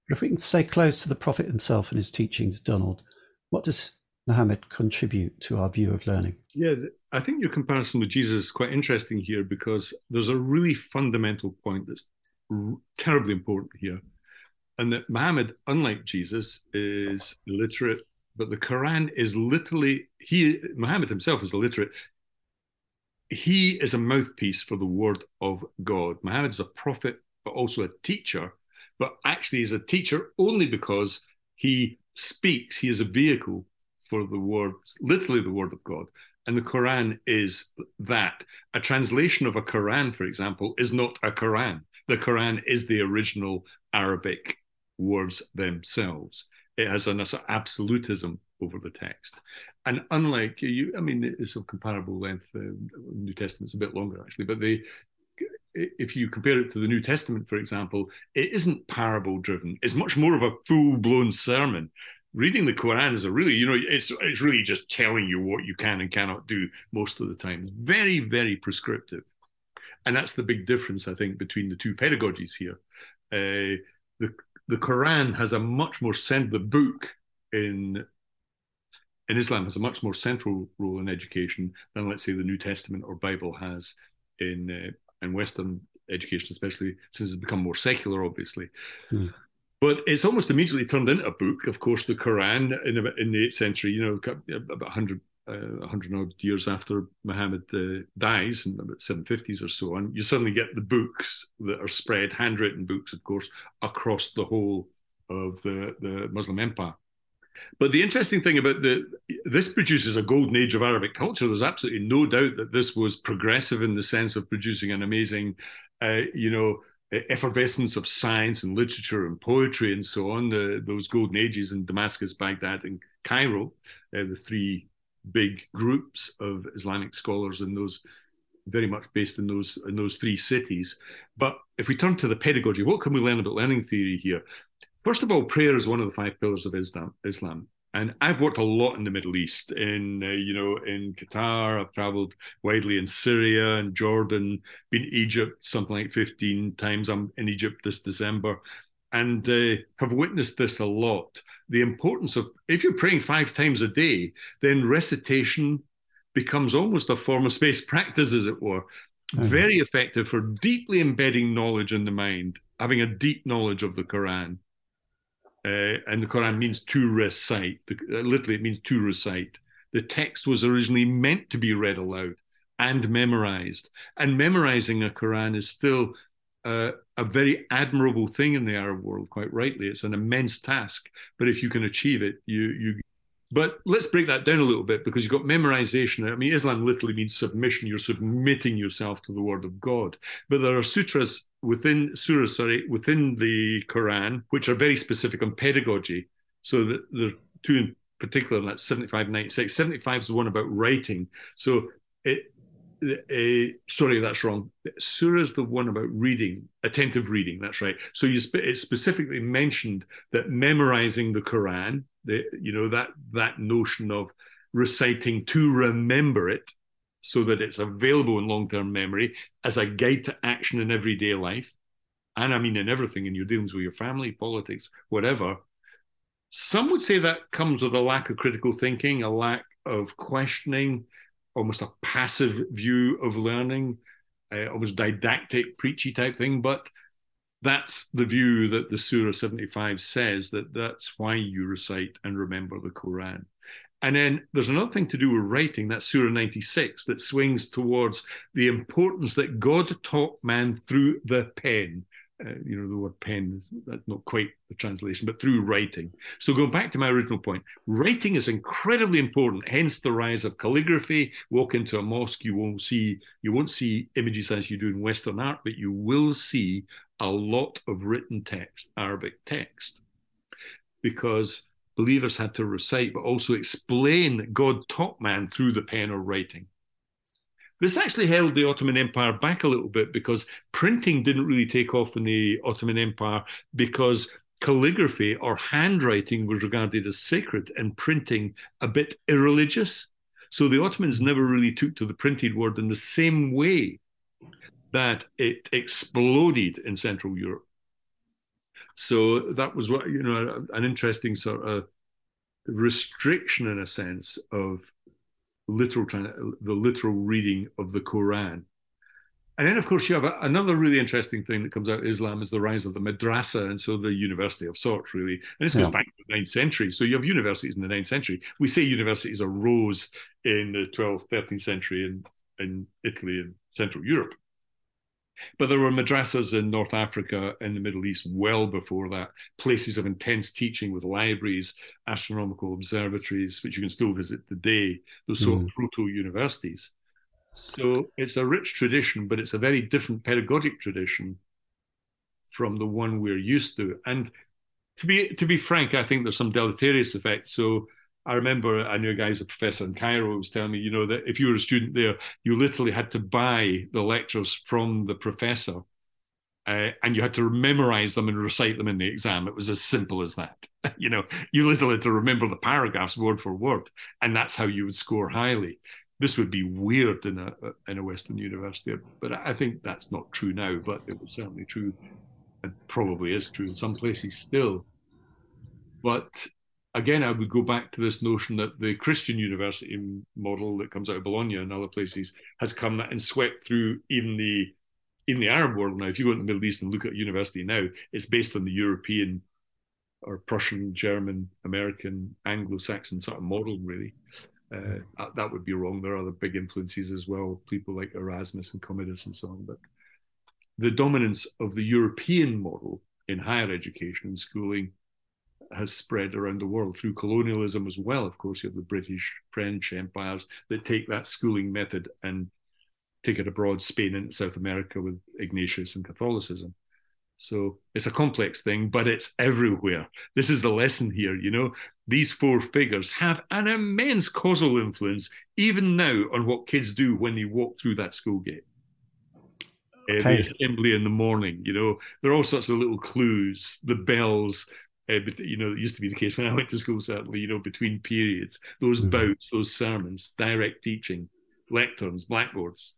But if we can stay close to the Prophet himself and his teachings, Donald, what does Muhammad contribute to our view of learning? Yeah, I think your comparison with Jesus is quite interesting here because there's a really fundamental point that's terribly important here. And that Muhammad, unlike Jesus, is illiterate, but the Quran is literally he Muhammad himself is illiterate. He is a mouthpiece for the word of God. Muhammad is a prophet, but also a teacher. But actually, is a teacher only because he speaks. He is a vehicle for the word, literally the word of God. And the Quran is that. A translation of a Quran, for example, is not a Quran. The Quran is the original Arabic words themselves. It has an absolutism over the text. And unlike you, I mean, it's of comparable length. Uh, New Testament's a bit longer actually, but the if you compare it to the New Testament, for example, it isn't parable driven. It's much more of a full blown sermon. Reading the Quran is a really, you know, it's it's really just telling you what you can and cannot do most of the time. Very, very prescriptive, and that's the big difference I think between the two pedagogies here. Uh, the the Quran has a much more cent the book in in Islam has a much more central role in education than let's say the New Testament or Bible has in uh, in Western education, especially since it's become more secular, obviously. Hmm. But it's almost immediately turned into a book. Of course, the Quran in, in the eighth century, you know, about 100 uh, 100 odd years after Muhammad uh, dies, in about 750s or so on, you suddenly get the books that are spread, handwritten books, of course, across the whole of the, the Muslim empire. But the interesting thing about the this produces a golden age of Arabic culture. There's absolutely no doubt that this was progressive in the sense of producing an amazing, uh, you know, effervescence of science and literature and poetry and so on. The, those golden ages in Damascus, Baghdad, and Cairo, uh, the three big groups of Islamic scholars in those very much based in those in those three cities. But if we turn to the pedagogy, what can we learn about learning theory here? First of all, prayer is one of the five pillars of Islam. Islam. And I've worked a lot in the Middle East, in uh, you know, in Qatar. I've travelled widely in Syria and Jordan, been Egypt something like fifteen times. I'm in Egypt this December, and uh, have witnessed this a lot. The importance of if you're praying five times a day, then recitation becomes almost a form of space practice, as it were. Mm-hmm. Very effective for deeply embedding knowledge in the mind, having a deep knowledge of the Quran. Uh, and the Quran means to recite. Uh, literally, it means to recite. The text was originally meant to be read aloud and memorized. And memorizing a Quran is still uh, a very admirable thing in the Arab world, quite rightly. It's an immense task, but if you can achieve it, you you. But let's break that down a little bit because you've got memorization. I mean, Islam literally means submission. You're submitting yourself to the word of God. But there are sutras within surahs, sorry, within the Quran, which are very specific on pedagogy. So that there are two in particular, and that's 75 96. 75 is the one about writing. So it uh, sorry, that's wrong. Surah is the one about reading, attentive reading. That's right. So you spe- it specifically mentioned that memorizing the Quran, you know that that notion of reciting to remember it, so that it's available in long-term memory as a guide to action in everyday life, and I mean in everything in your dealings with your family, politics, whatever. Some would say that comes with a lack of critical thinking, a lack of questioning almost a passive view of learning, uh, almost didactic, preachy type thing. But that's the view that the Surah 75 says that that's why you recite and remember the Quran. And then there's another thing to do with writing, that's Surah 96, that swings towards the importance that God taught man through the pen uh, you know, the word pen is that's not quite the translation, but through writing. So going back to my original point, writing is incredibly important. Hence the rise of calligraphy. Walk into a mosque, you won't see you won't see images as you do in Western art, but you will see a lot of written text, Arabic text, because believers had to recite, but also explain God taught man through the pen or writing. This actually held the Ottoman Empire back a little bit because printing didn't really take off in the Ottoman Empire because calligraphy or handwriting was regarded as sacred and printing a bit irreligious. So the Ottomans never really took to the printed word in the same way that it exploded in Central Europe. So that was what you know an interesting sort of restriction in a sense of literal the literal reading of the Quran. and then, of course, you have a, another really interesting thing that comes out of Islam is the rise of the madrasa, and so the university of sorts, really. And this goes yeah. back to the ninth century. So you have universities in the ninth century. We say universities arose in the 12th, 13th century in, in Italy and Central Europe. But there were madrasas in North Africa and the Middle East well before that, places of intense teaching with libraries, astronomical observatories, which you can still visit today, those sort mm. of proto universities. So it's a rich tradition, but it's a very different pedagogic tradition from the one we're used to. And to be to be frank, I think there's some deleterious effects. So I remember I knew a guy who's a professor in Cairo who was telling me, you know, that if you were a student there, you literally had to buy the lectures from the professor. Uh, and you had to memorize them and recite them in the exam. It was as simple as that. you know, you literally had to remember the paragraphs word for word, and that's how you would score highly this would be weird in a in a Western university, but I think that's not true now. But it was certainly true, and probably is true in some places still. But again, I would go back to this notion that the Christian university model that comes out of Bologna and other places has come and swept through even the in the Arab world now. If you go to the Middle East and look at university now, it's based on the European or Prussian, German, American, Anglo-Saxon sort of model, really. Uh, that would be wrong. There are other big influences as well, people like Erasmus and Commodus and so on. But the dominance of the European model in higher education and schooling has spread around the world through colonialism as well. Of course, you have the British, French empires that take that schooling method and take it abroad, Spain and South America with Ignatius and Catholicism. So it's a complex thing, but it's everywhere. This is the lesson here. You know, these four figures have an immense causal influence, even now, on what kids do when they walk through that school gate. Uh, the assembly in the morning, you know, there are all sorts of little clues, the bells, uh, but, you know, it used to be the case when I went to school, certainly, you know, between periods, those mm-hmm. bouts, those sermons, direct teaching, lecterns, blackboards.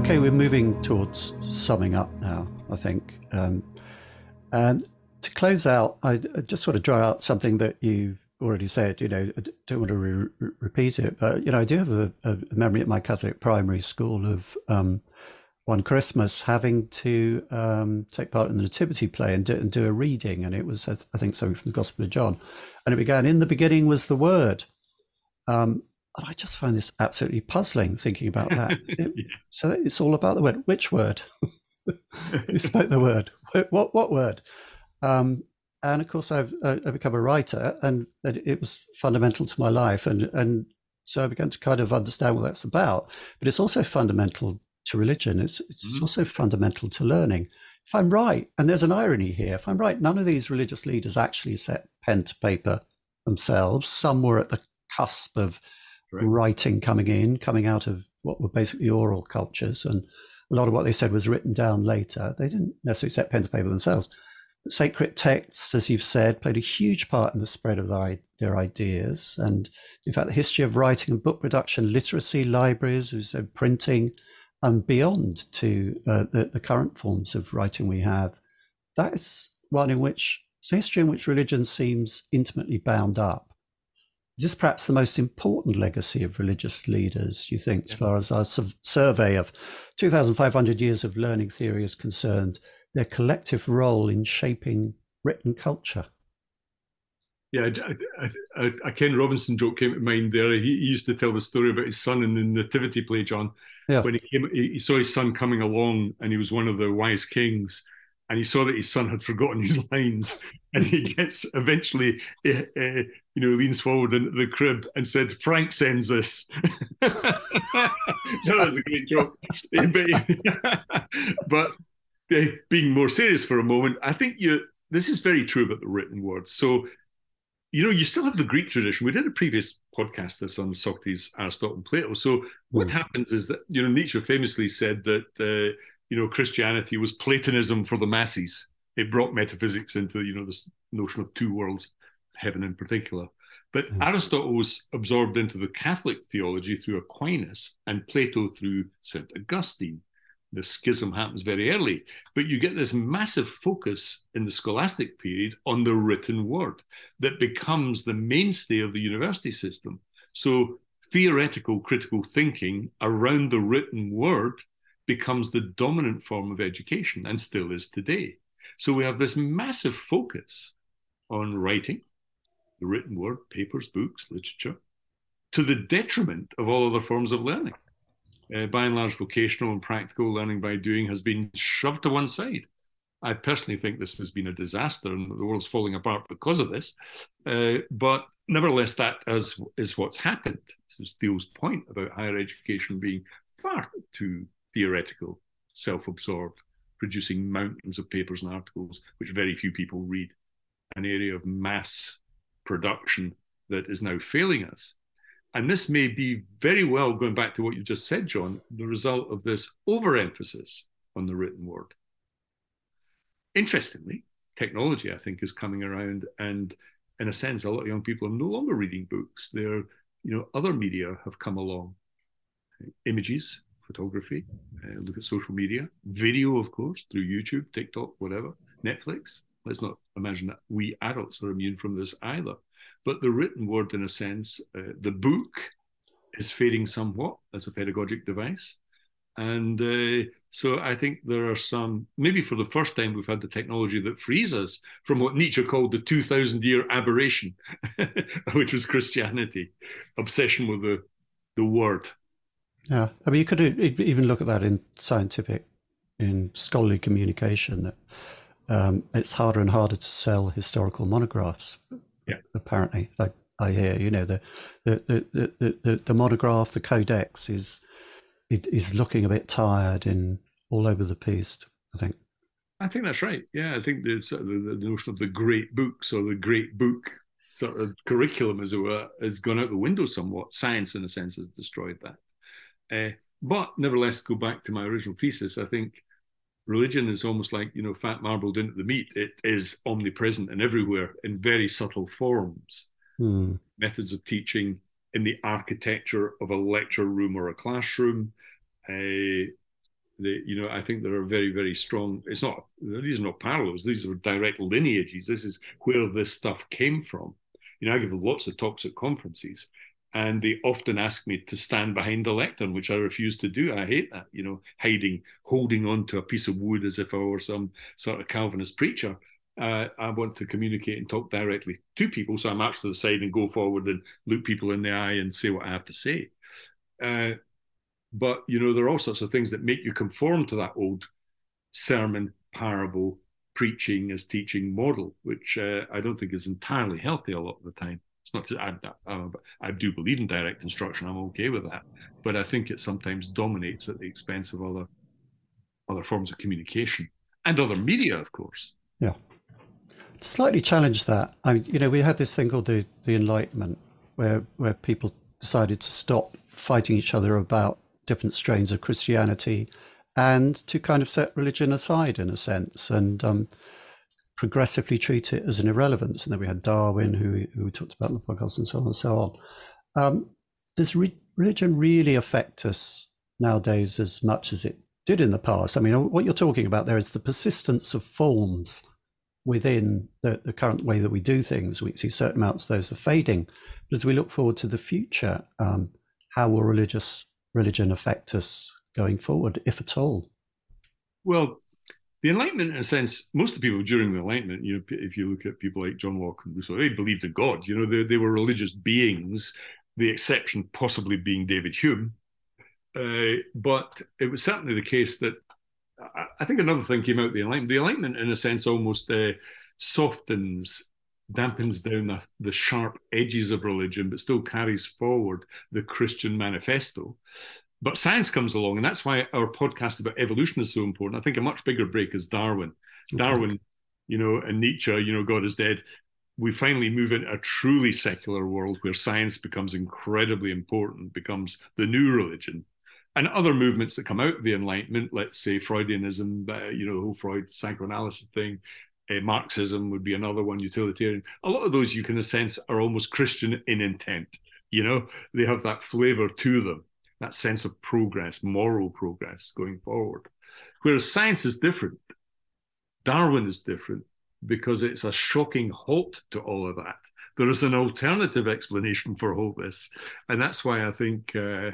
Okay, we're moving towards summing up now, I think. Um, and to close out, I, I just want to draw out something that you've already said. You know, I don't want to re- repeat it, but, you know, I do have a, a memory at my Catholic primary school of um, one Christmas having to um, take part in the Nativity play and do, and do, a reading. And it was, I think, something from the Gospel of John. And it began, In the beginning was the Word. Um, I just find this absolutely puzzling thinking about that. It, yeah. So it's all about the word. Which word? Who spoke the word? What what word? Um, and of course, I've, I've become a writer, and it was fundamental to my life, and and so I began to kind of understand what that's about. But it's also fundamental to religion. It's it's mm-hmm. also fundamental to learning. If I'm right, and there's an irony here, if I'm right, none of these religious leaders actually set pen to paper themselves. Some were at the cusp of writing coming in, coming out of what were basically oral cultures. And a lot of what they said was written down later. They didn't necessarily set pen to paper themselves. But sacred texts, as you've said, played a huge part in the spread of their, their ideas. And in fact, the history of writing and book production, literacy, libraries, said printing, and beyond to uh, the, the current forms of writing we have, that is one in which it's a history in which religion seems intimately bound up. Is this perhaps the most important legacy of religious leaders, you think, as far as our survey of 2,500 years of learning theory is concerned, their collective role in shaping written culture? Yeah, a Ken Robinson joke came to mind there. He, he, used to tell the story about his son in the Nativity play, John. Yeah. When he came, he saw his son coming along, and he was one of the wise kings and he saw that his son had forgotten his lines and he gets eventually uh, uh, you know leans forward into the crib and said frank sends this that was a great joke but uh, being more serious for a moment i think you this is very true about the written word so you know you still have the greek tradition we did a previous podcast this on socrates aristotle and plato so what mm. happens is that you know nietzsche famously said that uh, you know, Christianity was Platonism for the masses. It brought metaphysics into, you know, this notion of two worlds, heaven in particular. But mm-hmm. Aristotle was absorbed into the Catholic theology through Aquinas and Plato through St. Augustine. The schism happens very early, but you get this massive focus in the scholastic period on the written word that becomes the mainstay of the university system. So theoretical critical thinking around the written word becomes the dominant form of education and still is today. So we have this massive focus on writing, the written word, papers, books, literature, to the detriment of all other forms of learning. Uh, by and large, vocational and practical learning by doing has been shoved to one side. I personally think this has been a disaster and the world's falling apart because of this. Uh, but nevertheless, that is, is what's happened. This is Thiel's point about higher education being far too theoretical, self absorbed, producing mountains of papers and articles, which very few people read, an area of mass production that is now failing us. And this may be very well, going back to what you just said, John, the result of this overemphasis on the written word. Interestingly, technology, I think, is coming around, and in a sense, a lot of young people are no longer reading books. They're, you know, other media have come along, images, photography, uh, look at social media, video, of course, through YouTube, TikTok, whatever, Netflix. Let's not imagine that we adults are immune from this either. But the written word, in a sense, uh, the book is fading somewhat as a pedagogic device. And uh, so I think there are some, maybe for the first time, we've had the technology that frees us from what Nietzsche called the 2000 year aberration, which was Christianity, obsession with the, the word. Yeah. I mean, you could even look at that in scientific, in scholarly communication, that um, it's harder and harder to sell historical monographs. Yeah. Apparently, I, I hear, you know, the, the, the, the, the, the monograph, the codex is it is looking a bit tired and all over the piece. I think. I think that's right. Yeah, I think the, the, the notion of the great books or the great book sort of curriculum, as it were, has gone out the window somewhat. Science, in a sense, has destroyed that. Uh, but nevertheless, go back to my original thesis. I think religion is almost like you know fat marbled into the meat. It is omnipresent and everywhere in very subtle forms. Hmm. Methods of teaching in the architecture of a lecture room or a classroom, uh, the, you know, I think there are very, very strong. It's not these are not parallels; these are direct lineages. This is where this stuff came from. You know, I give lots of talks at conferences, and they often ask me to stand behind the lectern, which I refuse to do. I hate that. You know, hiding, holding on to a piece of wood as if I were some sort of Calvinist preacher. Uh, I want to communicate and talk directly to people, so I march to the side and go forward and look people in the eye and say what I have to say. Uh, but you know, there are all sorts of things that make you conform to that old sermon, parable, preaching as teaching model, which uh, I don't think is entirely healthy a lot of the time. It's not. To, I, I, I, do believe in direct instruction. I'm okay with that, but I think it sometimes dominates at the expense of other other forms of communication and other media, of course. Yeah, slightly challenge that. I mean, you know, we had this thing called the the Enlightenment, where where people decided to stop fighting each other about different strains of Christianity, and to kind of set religion aside in a sense, and um, progressively treat it as an irrelevance. And then we had Darwin, who who talked about in the podcast, and so on and so on. Um, does re- religion really affect us nowadays as much as it did in the past? I mean, what you're talking about there is the persistence of forms within the, the current way that we do things. We see certain amounts of those are fading. But as we look forward to the future, um, how will religious religion affect us going forward, if at all? Well, the Enlightenment, in a sense, most of the people during the Enlightenment, you know, if you look at people like John Locke and Rousseau, they believed in God. You know, they, they were religious beings. The exception possibly being David Hume, uh, but it was certainly the case that I, I think another thing came out the Enlightenment. The Enlightenment, in a sense, almost uh, softens dampens down the, the, sharp edges of religion, but still carries forward the Christian manifesto. But science comes along, and that's why our podcast about evolution is so important. I think a much bigger break is Darwin. Okay. Darwin, you know, and Nietzsche, you know, God is dead. We finally move into a truly secular world where science becomes incredibly important, becomes the new religion. And other movements that come out of the Enlightenment, let's say Freudianism, uh, you know, the whole Freud psychoanalysis thing, uh, Marxism would be another one, utilitarian. A lot of those, you can, sense, are almost Christian in intent. You know, they have that flavor to them. That sense of progress, moral progress going forward. Whereas science is different. Darwin is different because it's a shocking halt to all of that. There is an alternative explanation for all this. And that's why I think uh,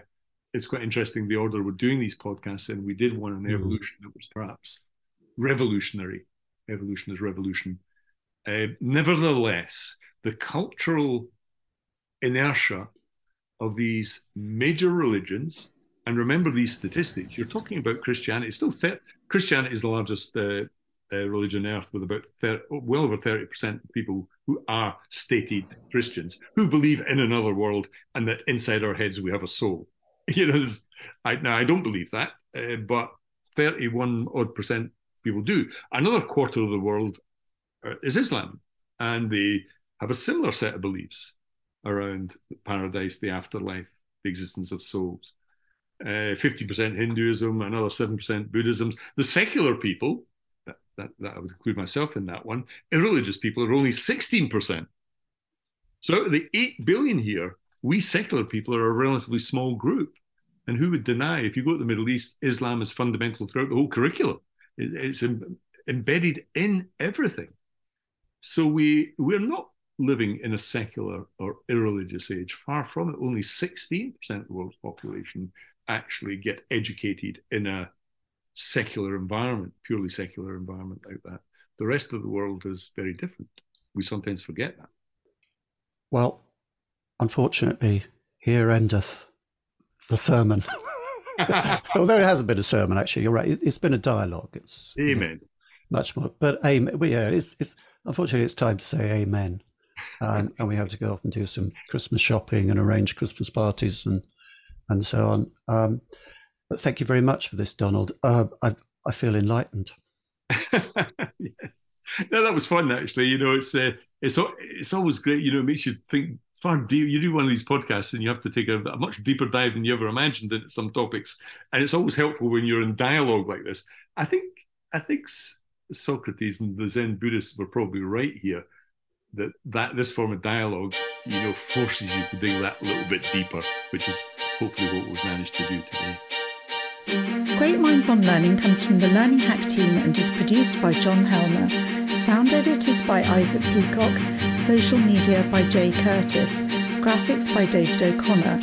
it's quite interesting the order we're doing these podcasts in. We did one on mm-hmm. evolution that was perhaps revolutionary. Evolution is revolution. Uh, nevertheless, the cultural inertia of these major religions, and remember these statistics, you're talking about Christianity, still th- Christianity is the largest uh, uh, religion on earth with about 30, well over 30% of people who are stated Christians, who believe in another world and that inside our heads we have a soul. You know, I, now I don't believe that, uh, but 31 odd percent people do. Another quarter of the world uh, is Islam, and they have a similar set of beliefs around paradise, the afterlife, the existence of souls. Uh, 50% Hinduism, another 7% Buddhism. The secular people, that, that, that, I would include myself in that one, irreligious people are only 16%. So the 8 billion here, we secular people are a relatively small group. And who would deny, if you go to the Middle East, Islam is fundamental throughout the whole curriculum. It, it's embedded in everything. So we we're not living in a secular or irreligious age. Far from it. Only 16% of the world's population actually get educated in a secular environment, purely secular environment like that. The rest of the world is very different. We sometimes forget that. Well, unfortunately, here endeth the sermon. Although it hasn't been a sermon, actually, you're right. It's been a dialogue. It's amen. You know, much more, but amen. Well, yeah, it's, it's unfortunately it's time to say amen, and we have to go off and do some Christmas shopping and arrange Christmas parties and and so on. Um, but thank you very much for this, Donald. Uh, I I feel enlightened. yeah. No, that was fun actually. You know, it's uh, it's it's always great. You know, it makes you think far deep. You do one of these podcasts and you have to take a, a, much deeper dive than you ever imagined into some topics, and it's always helpful when you're in dialogue like this. I think I think Socrates and the Zen Buddhists were probably right here that that this form of dialogue, you know, forces you to dig that little bit deeper, which is hopefully what we've managed to do today. Great Minds on Learning comes from the Learning Hack team and is produced by John Helmer. Sound editors by Isaac Peacock, social media by Jay Curtis, graphics by David O'Connor.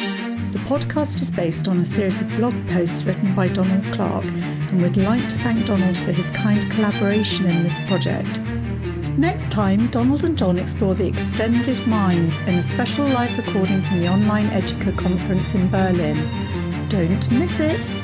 The podcast is based on a series of blog posts written by Donald Clark, and we'd like to thank Donald for his kind collaboration in this project. Next time, Donald and John explore the extended mind in a special live recording from the online Educa conference in Berlin. Don't miss it!